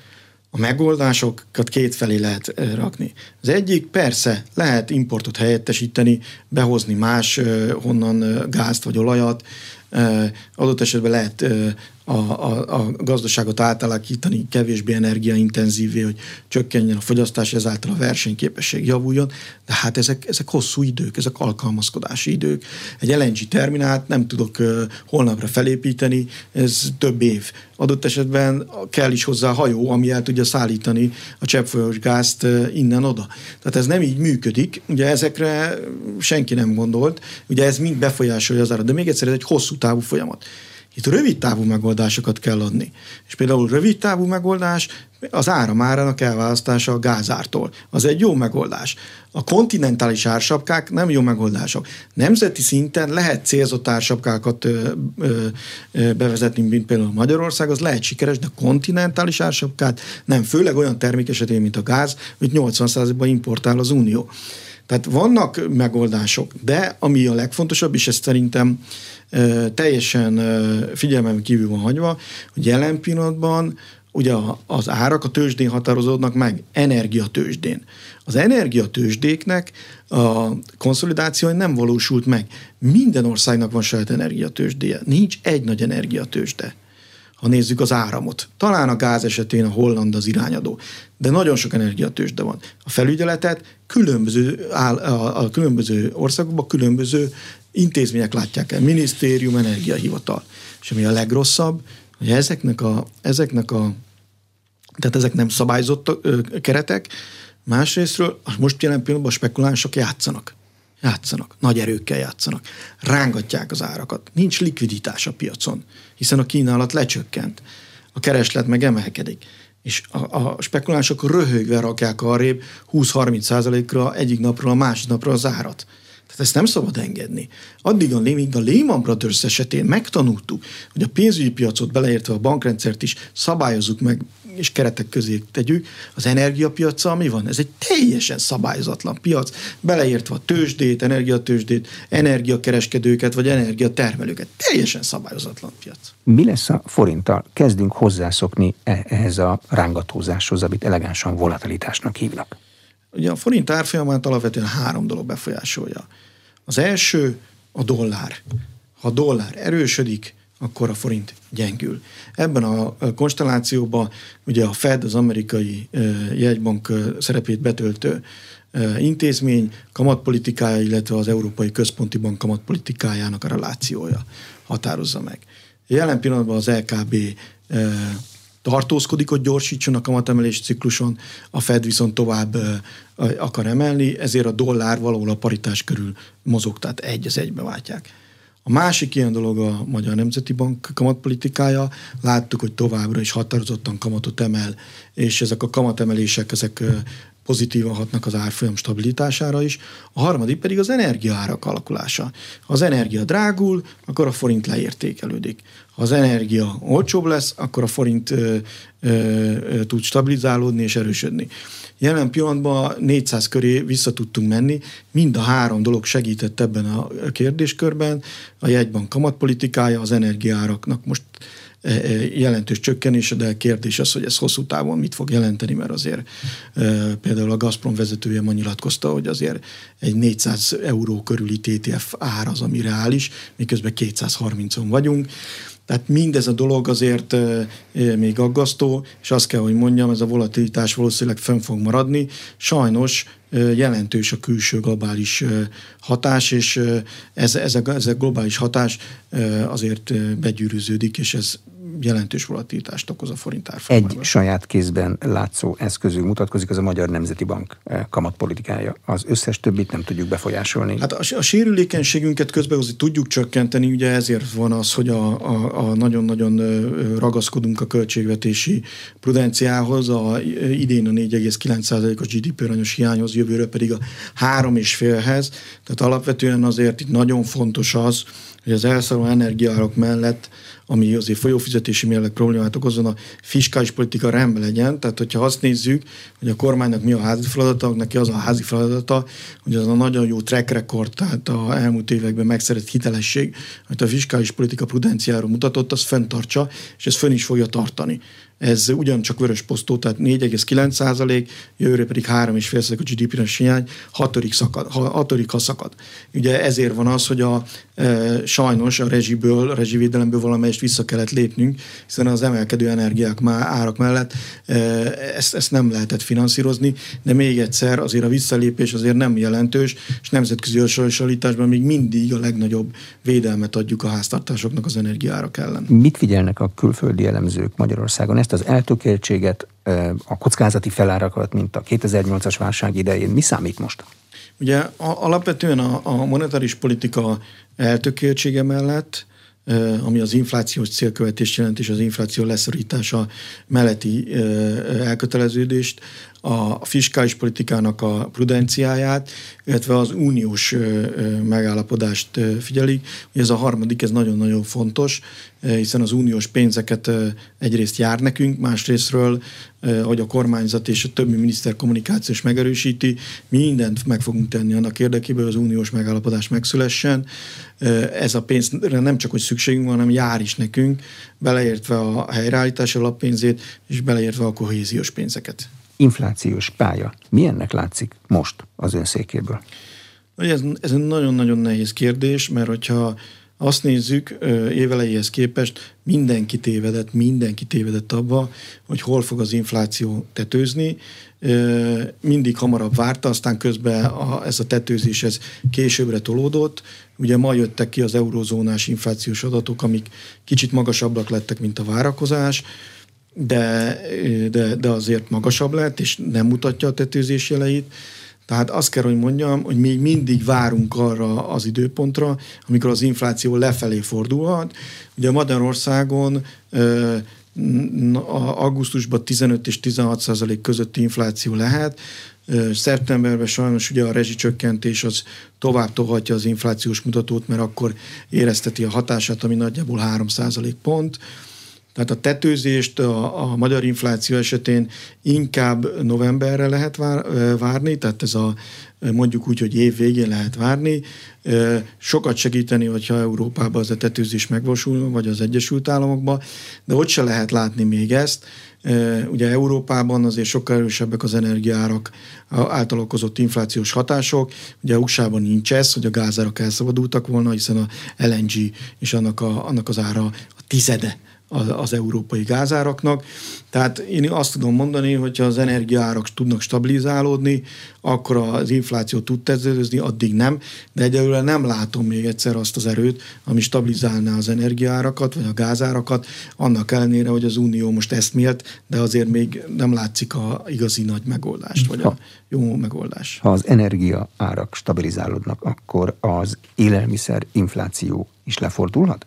a megoldásokat kétfelé lehet rakni. Az egyik persze lehet importot helyettesíteni, behozni más honnan gázt vagy olajat, adott esetben lehet a, a, a gazdaságot átalakítani kevésbé energiaintenzívé, hogy csökkenjen a fogyasztás, ezáltal a versenyképesség javuljon, de hát ezek, ezek hosszú idők, ezek alkalmazkodási idők. Egy LNG terminált nem tudok holnapra felépíteni, ez több év. Adott esetben kell is hozzá hajó, ami el tudja szállítani a cseppfolyós gázt innen oda. Tehát ez nem így működik, ugye ezekre senki nem gondolt, ugye ez mind befolyásolja az árat, de még egyszer ez egy hosszú távú folyamat. Itt rövid távú megoldásokat kell adni. És például rövid távú megoldás az áramárának elválasztása a gázártól. Az egy jó megoldás. A kontinentális ársapkák nem jó megoldások. Nemzeti szinten lehet célzott ársapkákat ö, ö, ö, bevezetni, mint például Magyarország, az lehet sikeres, de kontinentális ársapkát nem, főleg olyan termék esetén, mint a gáz, hogy 80%-ban importál az Unió. Tehát vannak megoldások, de ami a legfontosabb, és ezt szerintem teljesen figyelmem kívül van hagyva, hogy jelen pillanatban ugye az árak a tőzsdén határozódnak meg, energiatőzsdén. Az energiatőzsdéknek a konszolidáció nem valósult meg. Minden országnak van saját energiatőzsdéje. Nincs egy nagy energiatőzsde ha nézzük az áramot. Talán a gáz esetén a holland az irányadó, de nagyon sok energiatősde van. A felügyeletet különböző, áll, a, a különböző országokban különböző intézmények látják el, minisztérium, energiahivatal. És ami a legrosszabb, hogy ezeknek a, ezeknek a tehát ezek nem szabályzott ö, keretek, másrésztről most jelen pillanatban a spekulánsok játszanak. Játszanak, nagy erőkkel játszanak. Rángatják az árakat. Nincs likviditás a piacon, hiszen a kínálat lecsökkent. A kereslet meg emelkedik. És a, a spekulánsok röhögve rakják arrébb 20-30 százalékra egyik napról a másik napra az árat. Tehát ezt nem szabad engedni. Addig a, még a Lehman Brothers esetén megtanultuk, hogy a pénzügyi piacot beleértve a bankrendszert is szabályozzuk meg és keretek közé tegyük, az energiapiaca mi van? Ez egy teljesen szabályozatlan piac, beleértve a tőzsdét, energiatőzsdét, energiakereskedőket, vagy energiatermelőket. Teljesen szabályozatlan piac. Mi lesz a forinttal? Kezdünk hozzászokni e- ehhez a rángatózáshoz, amit elegánsan volatilitásnak hívnak. Ugye a forint árfolyamát alapvetően három dolog befolyásolja. Az első a dollár. Ha a dollár erősödik, akkor a forint gyengül. Ebben a konstellációban ugye a Fed, az amerikai jegybank szerepét betöltő intézmény kamatpolitikája, illetve az Európai Központi Bank kamatpolitikájának a relációja határozza meg. Jelen pillanatban az LKB tartózkodik, hogy gyorsítson a kamatemelés cikluson, a Fed viszont tovább akar emelni, ezért a dollár valahol a paritás körül mozog, tehát egy az egybe váltják. A másik ilyen dolog a Magyar Nemzeti Bank kamatpolitikája. Láttuk, hogy továbbra is határozottan kamatot emel, és ezek a kamatemelések ezek pozitívan hatnak az árfolyam stabilitására is. A harmadik pedig az energiaárak alakulása. Ha az energia drágul, akkor a forint leértékelődik. Ha az energia olcsóbb lesz, akkor a forint ö, ö, ö, tud stabilizálódni és erősödni. Jelen pillanatban 400 köré vissza tudtunk menni, mind a három dolog segített ebben a kérdéskörben. A jegybank kamatpolitikája, az energiáraknak most jelentős csökkenése, de kérdés az, hogy ez hosszú távon mit fog jelenteni, mert azért e, például a Gazprom vezetője ma nyilatkozta, hogy azért egy 400 euró körüli TTF ár az, ami reális, miközben 230-on vagyunk. Tehát mindez a dolog azért még aggasztó, és azt kell, hogy mondjam, ez a volatilitás valószínűleg fönn fog maradni. Sajnos jelentős a külső globális hatás, és ez, ez, a, ez a globális hatás azért begyűrűződik, és ez jelentős volatilitást okoz a forint árfolyamában. Egy saját kézben látszó eszközünk mutatkozik, az a Magyar Nemzeti Bank eh, kamatpolitikája. Az összes többit nem tudjuk befolyásolni. Hát a, a sérülékenységünket közbehozni tudjuk csökkenteni, ugye ezért van az, hogy a, a, a nagyon-nagyon ragaszkodunk a költségvetési prudenciához, a, idén a 4,9%-os GDP aranyos hiányhoz, jövőre pedig a 3,5-hez. Tehát alapvetően azért itt nagyon fontos az, hogy az elszálló energiárok mellett ami azért folyófizetési mérleg problémát okozon, a fiskális politika rendben legyen. Tehát, hogyha azt nézzük, hogy a kormánynak mi a házi feladata, neki az a házi feladata, hogy az a nagyon jó track record, tehát a elmúlt években megszerett hitelesség, amit a fiskális politika prudenciáról mutatott, az fenntartsa, és ez fönn is fogja tartani ez ugyancsak vörös posztó, tehát 4,9 százalék, jövőre pedig 3,5 százalék a GDP-res hiány, hatodik, szakad, hatodik ha szakad. Ugye ezért van az, hogy a, e, sajnos a rezsiből, a rezsivédelemből valamelyest vissza kellett lépnünk, hiszen az emelkedő energiák már árak mellett e, ezt, ezt nem lehetett finanszírozni, de még egyszer azért a visszalépés azért nem jelentős, és nemzetközi hasonlításban még mindig a legnagyobb védelmet adjuk a háztartásoknak az energiárak ellen. Mit figyelnek a külföldi elemzők Magyarországon? Ezt az eltökéltséget, a kockázati felárakat, mint a 2008-as válság idején, mi számít most? Ugye a, alapvetően a, a monetáris politika eltökéltsége mellett ami az inflációs célkövetést jelent, és az infláció leszorítása melletti elköteleződést, a fiskális politikának a prudenciáját, illetve az uniós megállapodást figyelik. Ez a harmadik, ez nagyon-nagyon fontos, hiszen az uniós pénzeket egyrészt jár nekünk, másrésztről, hogy a kormányzat és a többi miniszter kommunikációs megerősíti, mindent meg fogunk tenni annak érdekében, hogy az uniós megállapodás megszülessen. Ez a pénzre nem csak, hogy szükségünk van, hanem jár is nekünk, beleértve a helyreállítás alappénzét, és beleértve a kohéziós pénzeket inflációs pálya. Milyennek látszik most az ön székéből? Ez, ez egy nagyon-nagyon nehéz kérdés, mert hogyha azt nézzük, évelejéhez képest mindenki tévedett, mindenki tévedett abba, hogy hol fog az infláció tetőzni. Mindig hamarabb várta, aztán közben a, ez a tetőzés ez későbbre tolódott. Ugye ma jöttek ki az eurozónás inflációs adatok, amik kicsit magasabbak lettek, mint a várakozás de, de, de azért magasabb lett, és nem mutatja a tetőzés jeleit. Tehát azt kell, hogy mondjam, hogy még mindig várunk arra az időpontra, amikor az infláció lefelé fordulhat. Ugye Magyarországon augusztusban 15 és 16 százalék közötti infláció lehet, Szeptemberben sajnos ugye a rezsicsökkentés az tovább tohatja az inflációs mutatót, mert akkor érezteti a hatását, ami nagyjából 3 százalék pont. Tehát a tetőzést a, a magyar infláció esetén inkább novemberre lehet vár, várni, tehát ez a mondjuk úgy, hogy év végén lehet várni. Sokat segíteni, hogyha Európában az a tetőzés megvalósul, vagy az Egyesült Államokban, de ott se lehet látni még ezt. Ugye Európában azért sokkal erősebbek az energiárak által okozott inflációs hatások. Ugye USA-ban nincs ez, hogy a gázárak elszabadultak volna, hiszen a LNG és annak, a, annak az ára a tizede az, európai gázáraknak. Tehát én azt tudom mondani, hogy ha az energiaárak tudnak stabilizálódni, akkor az infláció tud teződözni, addig nem, de egyelőre nem látom még egyszer azt az erőt, ami stabilizálná az energiaárakat, vagy a gázárakat, annak ellenére, hogy az Unió most ezt miért, de azért még nem látszik a igazi nagy megoldást, vagy a jó megoldás. Ha az energia árak stabilizálódnak, akkor az élelmiszer infláció is lefordulhat?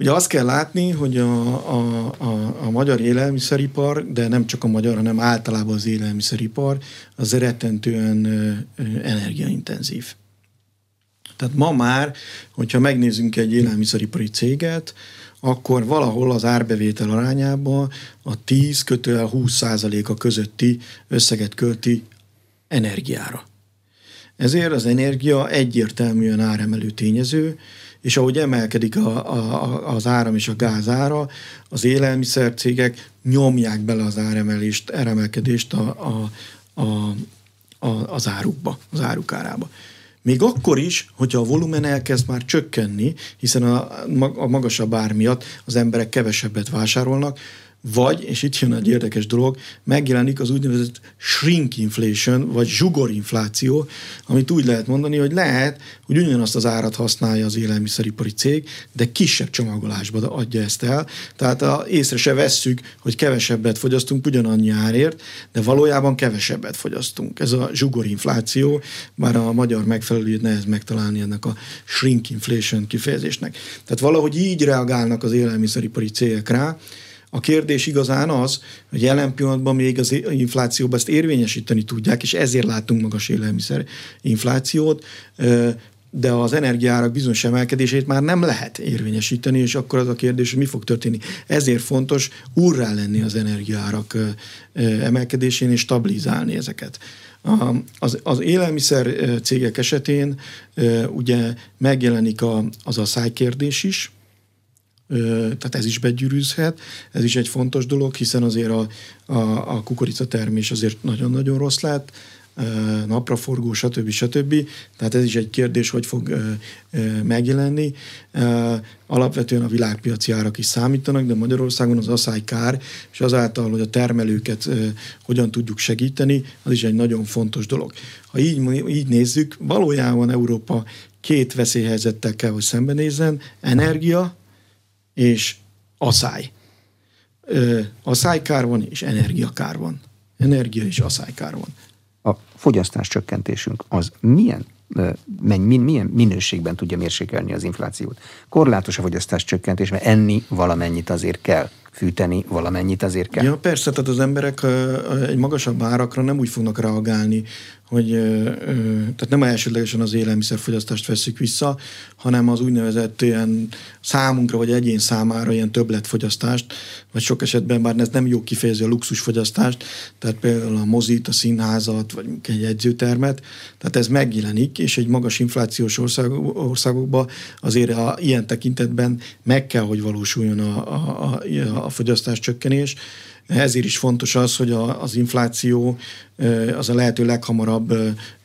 Ugye azt kell látni, hogy a, a, a, a magyar élelmiszeripar, de nem csak a magyar, hanem általában az élelmiszeripar, az rettentően energiaintenzív. Tehát ma már, hogyha megnézzünk egy élelmiszeripari céget, akkor valahol az árbevétel arányában a 10 kötően 20 százaléka közötti összeget költi energiára. Ezért az energia egyértelműen áremelő tényező, és ahogy emelkedik a, a, az áram és a gáz ára, az élelmiszercégek nyomják bele az áremelést, áremelkedést a, a, a, a, az árukba, az árukárába. Még akkor is, hogyha a volumen elkezd már csökkenni, hiszen a, a magasabb ár miatt az emberek kevesebbet vásárolnak, vagy, és itt jön egy érdekes dolog, megjelenik az úgynevezett shrink inflation, vagy zsugorinfláció, amit úgy lehet mondani, hogy lehet, hogy ugyanazt az árat használja az élelmiszeripari cég, de kisebb csomagolásba adja ezt el. Tehát a, észre se vesszük, hogy kevesebbet fogyasztunk ugyanannyi árért, de valójában kevesebbet fogyasztunk. Ez a zsugorinfláció, már a magyar megfelelőjét nehez megtalálni ennek a shrink inflation kifejezésnek. Tehát valahogy így reagálnak az élelmiszeripari cégek rá, a kérdés igazán az, hogy jelen pillanatban még az inflációban ezt érvényesíteni tudják, és ezért látunk magas élelmiszer inflációt, de az energiárak bizonyos emelkedését már nem lehet érvényesíteni, és akkor az a kérdés, hogy mi fog történni. Ezért fontos úrrá lenni az energiárak emelkedésén, és stabilizálni ezeket. Az, az élelmiszer cégek esetén ugye megjelenik a, az a szájkérdés is, tehát ez is begyűrűzhet, ez is egy fontos dolog, hiszen azért a, a, a kukoricatermés azért nagyon-nagyon rossz lett, napraforgó, stb. stb. Tehát ez is egy kérdés, hogy fog megjelenni. Alapvetően a világpiaci árak is számítanak, de Magyarországon az asszály kár, és azáltal, hogy a termelőket hogyan tudjuk segíteni, az is egy nagyon fontos dolog. Ha így, így nézzük, valójában Európa két veszélyhelyzettel kell, hogy szembenézzen, energia, és asszály. Aszálykár van, és energiakár van. Energia és aszálykár van. A fogyasztás csökkentésünk az milyen milyen minőségben tudja mérsékelni az inflációt. Korlátos a fogyasztás csökkentés, mert enni valamennyit azért kell fűteni valamennyit azért kell. Ja, persze, tehát az emberek egy magasabb árakra nem úgy fognak reagálni, hogy tehát nem elsődlegesen az élelmiszerfogyasztást veszük vissza, hanem az úgynevezett ilyen számunkra vagy egyén számára ilyen többletfogyasztást, vagy sok esetben már ez nem jó kifejező a luxusfogyasztást, tehát például a mozit, a színházat, vagy egy edzőtermet, tehát ez megjelenik, és egy magas inflációs ország, országokban azért a, ilyen tekintetben meg kell, hogy valósuljon a, a, a, a fogyasztás csökkenés, ezért is fontos az, hogy a, az infláció az a lehető leghamarabb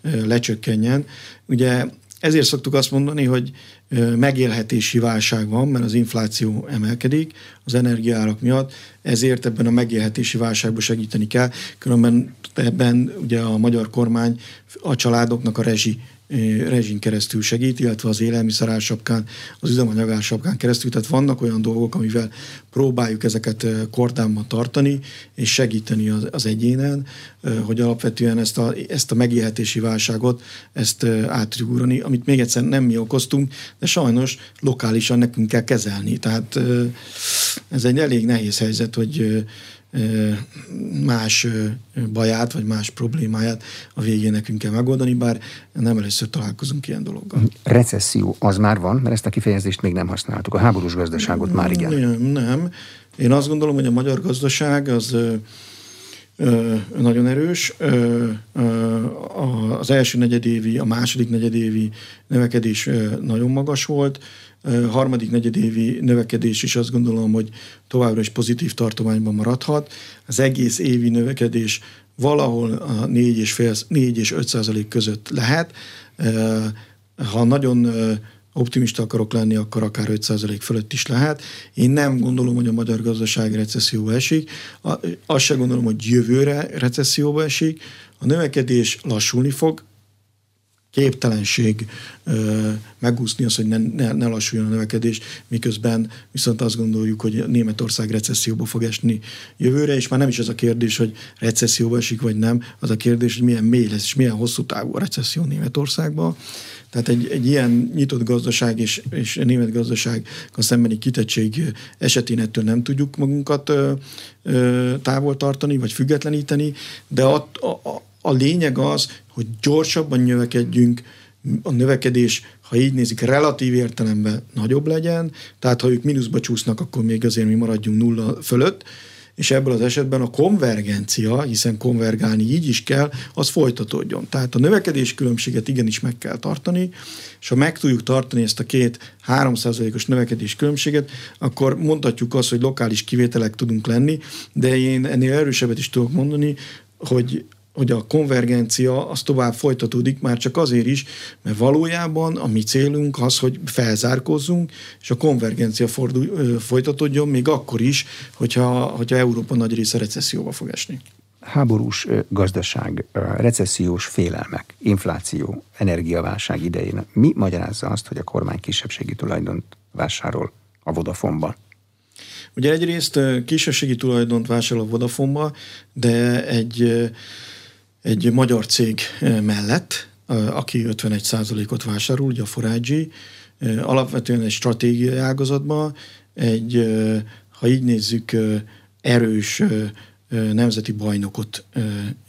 lecsökkenjen. Ugye ezért szoktuk azt mondani, hogy megélhetési válság van, mert az infláció emelkedik az energiárak miatt, ezért ebben a megélhetési válságban segíteni kell, különben ebben ugye a magyar kormány a családoknak a rezsi rezsin keresztül segít, illetve az élelmiszerársapkán, az üzemanyagársapkán keresztül. Tehát vannak olyan dolgok, amivel próbáljuk ezeket kordánban tartani, és segíteni az, az egyénen, hogy alapvetően ezt a, ezt a megélhetési válságot, ezt át amit még egyszer nem mi okoztunk, de sajnos lokálisan nekünk kell kezelni. Tehát ez egy elég nehéz helyzet, hogy más baját, vagy más problémáját a végén nekünk kell megoldani, bár nem először találkozunk ilyen dologgal. Recesszió az már van, mert ezt a kifejezést még nem használtuk. A háborús gazdaságot már igen. Nem, nem. Én azt gondolom, hogy a magyar gazdaság az nagyon erős. Az első negyedévi, a második negyedévi növekedés nagyon magas volt. Harmadik negyedévi növekedés is azt gondolom, hogy továbbra is pozitív tartományban maradhat. Az egész évi növekedés valahol a 4 és, fél, 4 és 5 százalék között lehet. Ha nagyon optimista akarok lenni, akkor akár 5% fölött is lehet. Én nem gondolom, hogy a magyar gazdaság recesszióba esik. Azt sem gondolom, hogy jövőre recesszióba esik. A növekedés lassulni fog, képtelenség ö, megúszni az, hogy ne, ne, ne lassuljon a növekedés, miközben viszont azt gondoljuk, hogy Németország recesszióba fog esni jövőre, és már nem is ez a kérdés, hogy recesszióba esik vagy nem, az a kérdés, hogy milyen mély lesz, és milyen hosszú távú a recesszió Németországban. Tehát egy, egy ilyen nyitott gazdaság és, és német gazdaság a szembeni kitettség esetén ettől nem tudjuk magunkat ö, ö, távol tartani, vagy függetleníteni, de a, a, a lényeg az, hogy gyorsabban növekedjünk, a növekedés, ha így nézik, relatív értelemben nagyobb legyen, tehát ha ők mínuszba csúsznak, akkor még azért mi maradjunk nulla fölött, és ebből az esetben a konvergencia, hiszen konvergálni így is kell, az folytatódjon. Tehát a növekedés különbséget igenis meg kell tartani, és ha meg tudjuk tartani ezt a két 3%-os növekedés különbséget, akkor mondhatjuk azt, hogy lokális kivételek tudunk lenni, de én ennél erősebbet is tudok mondani, hogy hogy a konvergencia az tovább folytatódik, már csak azért is, mert valójában a mi célunk az, hogy felzárkózzunk, és a konvergencia fordul, folytatódjon még akkor is, hogyha, hogyha Európa nagy része recesszióba fog esni. Háborús gazdaság, recessziós félelmek, infláció, energiaválság idején mi magyarázza azt, hogy a kormány kisebbségi tulajdont vásárol a Vodafone-ban? Ugye egyrészt kisebbségi tulajdont vásárol a Vodafone-ba, de egy egy magyar cég eh, mellett, eh, aki 51%-ot vásárol, ugye a Forágyi, eh, alapvetően egy stratégiai ágazatban, egy, ha így nézzük, erős nemzeti bajnokot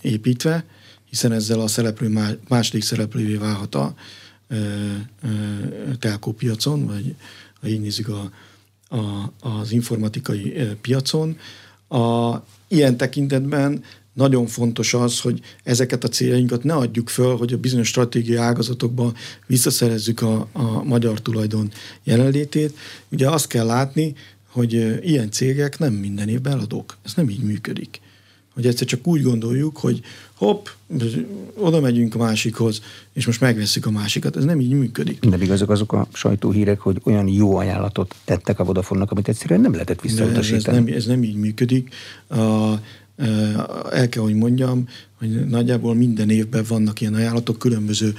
építve, hiszen ezzel a szereplő második szereplővé válhat a telkó piacon, vagy ha így nézzük a, a, az informatikai piacon. A, ilyen tekintetben nagyon fontos az, hogy ezeket a céljainkat ne adjuk föl, hogy a bizonyos stratégiai ágazatokban visszaszerezzük a, a magyar tulajdon jelenlétét. Ugye azt kell látni, hogy ilyen cégek nem minden évben eladók. Ez nem így működik. Hogy egyszer csak úgy gondoljuk, hogy hopp, oda megyünk a másikhoz, és most megveszik a másikat. Ez nem így működik. De igazok azok a sajtóhírek, hogy olyan jó ajánlatot tettek a Vodafone-nak, amit egyszerűen nem lehetett visszautasítani. Ez, ez, nem, ez nem így működik. A, el kell, hogy mondjam, hogy nagyjából minden évben vannak ilyen ajánlatok különböző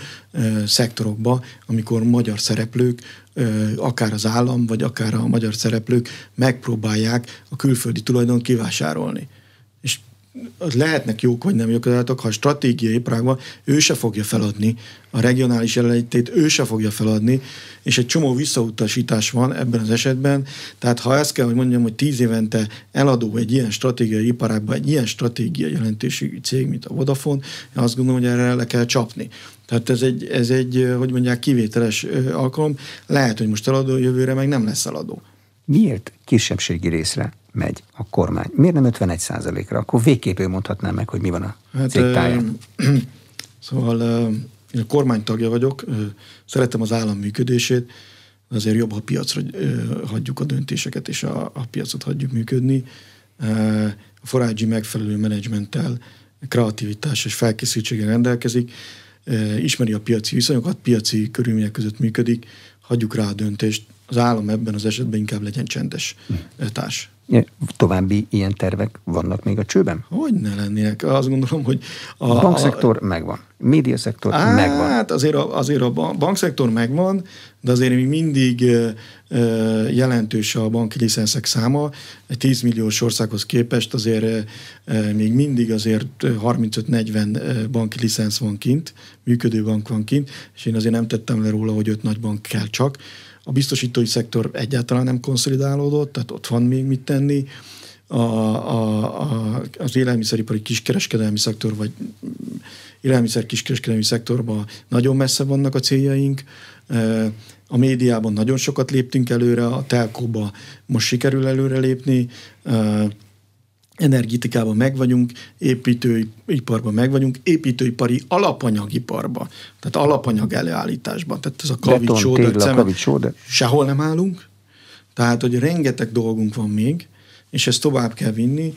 szektorokba, amikor magyar szereplők, akár az állam, vagy akár a magyar szereplők megpróbálják a külföldi tulajdon kivásárolni. És lehetnek jók vagy nem jók az ha a stratégiai iparágban ő se fogja feladni, a regionális jelenlétét ő se fogja feladni, és egy csomó visszautasítás van ebben az esetben, tehát ha ezt kell, hogy mondjam, hogy tíz évente eladó egy ilyen stratégiai iparágban, egy ilyen stratégiai jelentőségű cég, mint a Vodafone, én azt gondolom, hogy erre le kell csapni. Tehát ez egy, ez egy, hogy mondják, kivételes alkalom. Lehet, hogy most eladó, jövőre meg nem lesz eladó. Miért kisebbségi részre megy a kormány? Miért nem 51 ra Akkor végképp ő mondhatná meg, hogy mi van a hát, cég táján. Szóval én a kormány tagja vagyok, szeretem az állam működését, azért jobb, ha piacra hagyjuk a döntéseket, és a, a piacot hagyjuk működni. A Forágyi megfelelő menedzsmenttel, kreativitás és felkészültséggel rendelkezik, ismeri a piaci viszonyokat, piaci körülmények között működik, hagyjuk rá a döntést, az állam ebben az esetben inkább legyen csendes társ. További ilyen tervek vannak még a csőben? Hogy ne lennének? Azt gondolom, hogy... A, a bankszektor a, megvan. Médiaszektor á, megvan. Hát azért a, azért a bankszektor megvan, de azért még mindig jelentős a banki licenszek száma. Egy 10 milliós országhoz képest azért még mindig azért 35-40 banki licensz van kint, működő bank van kint, és én azért nem tettem le róla, hogy öt nagy bank kell csak. A biztosítói szektor egyáltalán nem konszolidálódott, tehát ott van még mit tenni. a, a, a, az élelmiszeripari kiskereskedelmi szektor, vagy élelmiszer kiskereskedelmi szektorban nagyon messze vannak a céljaink. A médiában nagyon sokat léptünk előre, a telkóba most sikerül előre lépni, energetikában meg vagyunk, építőiparban meg vagyunk, építőipari alapanyagiparban, tehát alapanyag előállításban, tehát ez a kavicsóder, sehol nem állunk, tehát, hogy rengeteg dolgunk van még, és ezt tovább kell vinni,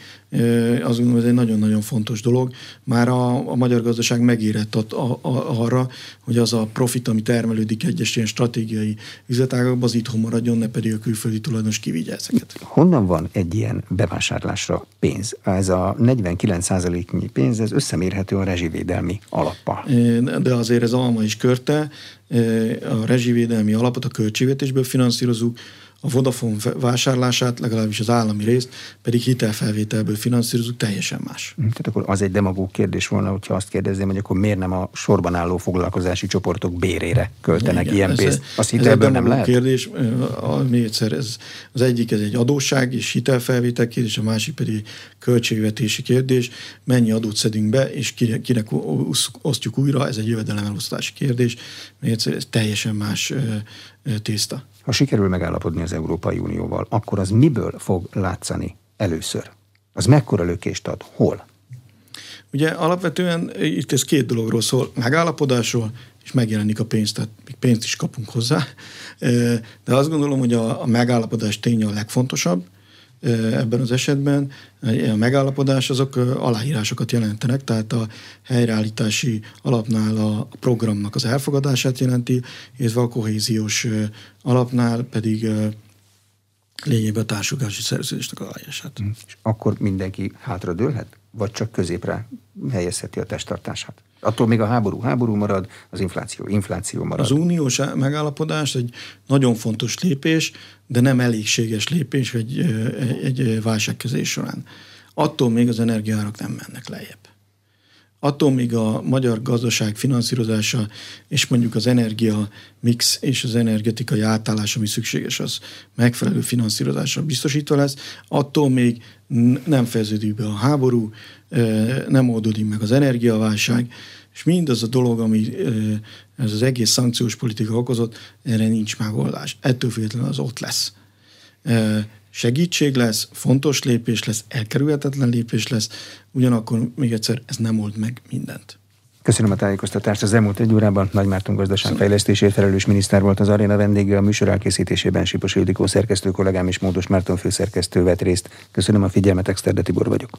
azt gondolom, ez egy nagyon-nagyon fontos dolog. Már a, a magyar gazdaság megérett a, a, a, arra, hogy az a profit, ami termelődik egyes ilyen stratégiai üzletágakban, az itthon maradjon, ne pedig a külföldi tulajdonos kivigye ezeket. Honnan van egy ilyen bevásárlásra pénz? Ez a 49%-nyi pénz, ez összemérhető a rezsivédelmi alappal. De azért ez alma is körte, a rezsivédelmi alapot a költségvetésből finanszírozunk, a Vodafone vásárlását, legalábbis az állami részt, pedig hitelfelvételből finanszírozunk, teljesen más. Hm, tehát akkor az egy demagóg kérdés volna, hogyha azt kérdezném, hogy akkor miért nem a sorban álló foglalkozási csoportok bérére költenek Igen, ilyen pénzt? Azt hitelből ez nem lehet? kérdés, még egyszer, ez, az egyik ez egy adósság és hitelfelvétel kérdés, a másik pedig költségvetési kérdés, mennyi adót szedünk be, és kinek, kinek osztjuk újra, ez egy jövedelemelosztási kérdés, még egyszer ez teljesen más tészta. Ha sikerül megállapodni az Európai Unióval, akkor az miből fog látszani először? Az mekkora lökést ad? Hol? Ugye alapvetően itt ez két dologról szól, megállapodásról, és megjelenik a pénz, tehát még pénzt is kapunk hozzá. De azt gondolom, hogy a, a megállapodás ténye a legfontosabb, ebben az esetben. A megállapodás azok aláírásokat jelentenek, tehát a helyreállítási alapnál a programnak az elfogadását jelenti, illetve a kohéziós alapnál pedig lényegében a társulási szerződésnek aláírását. És akkor mindenki hátradőlhet? Vagy csak középre helyezheti a testtartását? Attól még a háború háború marad, az infláció infláció marad. Az uniós megállapodás egy nagyon fontos lépés, de nem elégséges lépés egy, egy, egy válságkezés során. Attól még az energiárak nem mennek lejjebb. Attól még a magyar gazdaság finanszírozása és mondjuk az energia mix és az energetikai átállás, ami szükséges, az megfelelő finanszírozással biztosítva lesz, attól még nem fejeződik be a háború, nem oldódik meg az energiaválság, és mindaz a dolog, ami ez az egész szankciós politika okozott, erre nincs megoldás. Ettől függetlenül az ott lesz. Segítség lesz, fontos lépés lesz, elkerülhetetlen lépés lesz, ugyanakkor még egyszer ez nem old meg mindent. Köszönöm a tájékoztatást. Az elmúlt egy órában Nagy Márton gazdaságfejlesztésért felelős miniszter volt az aréna vendége. A műsor elkészítésében Sipos Ildikó szerkesztő kollégám és Módos Márton főszerkesztő vett részt. Köszönöm a figyelmet, Exterde Tibor vagyok.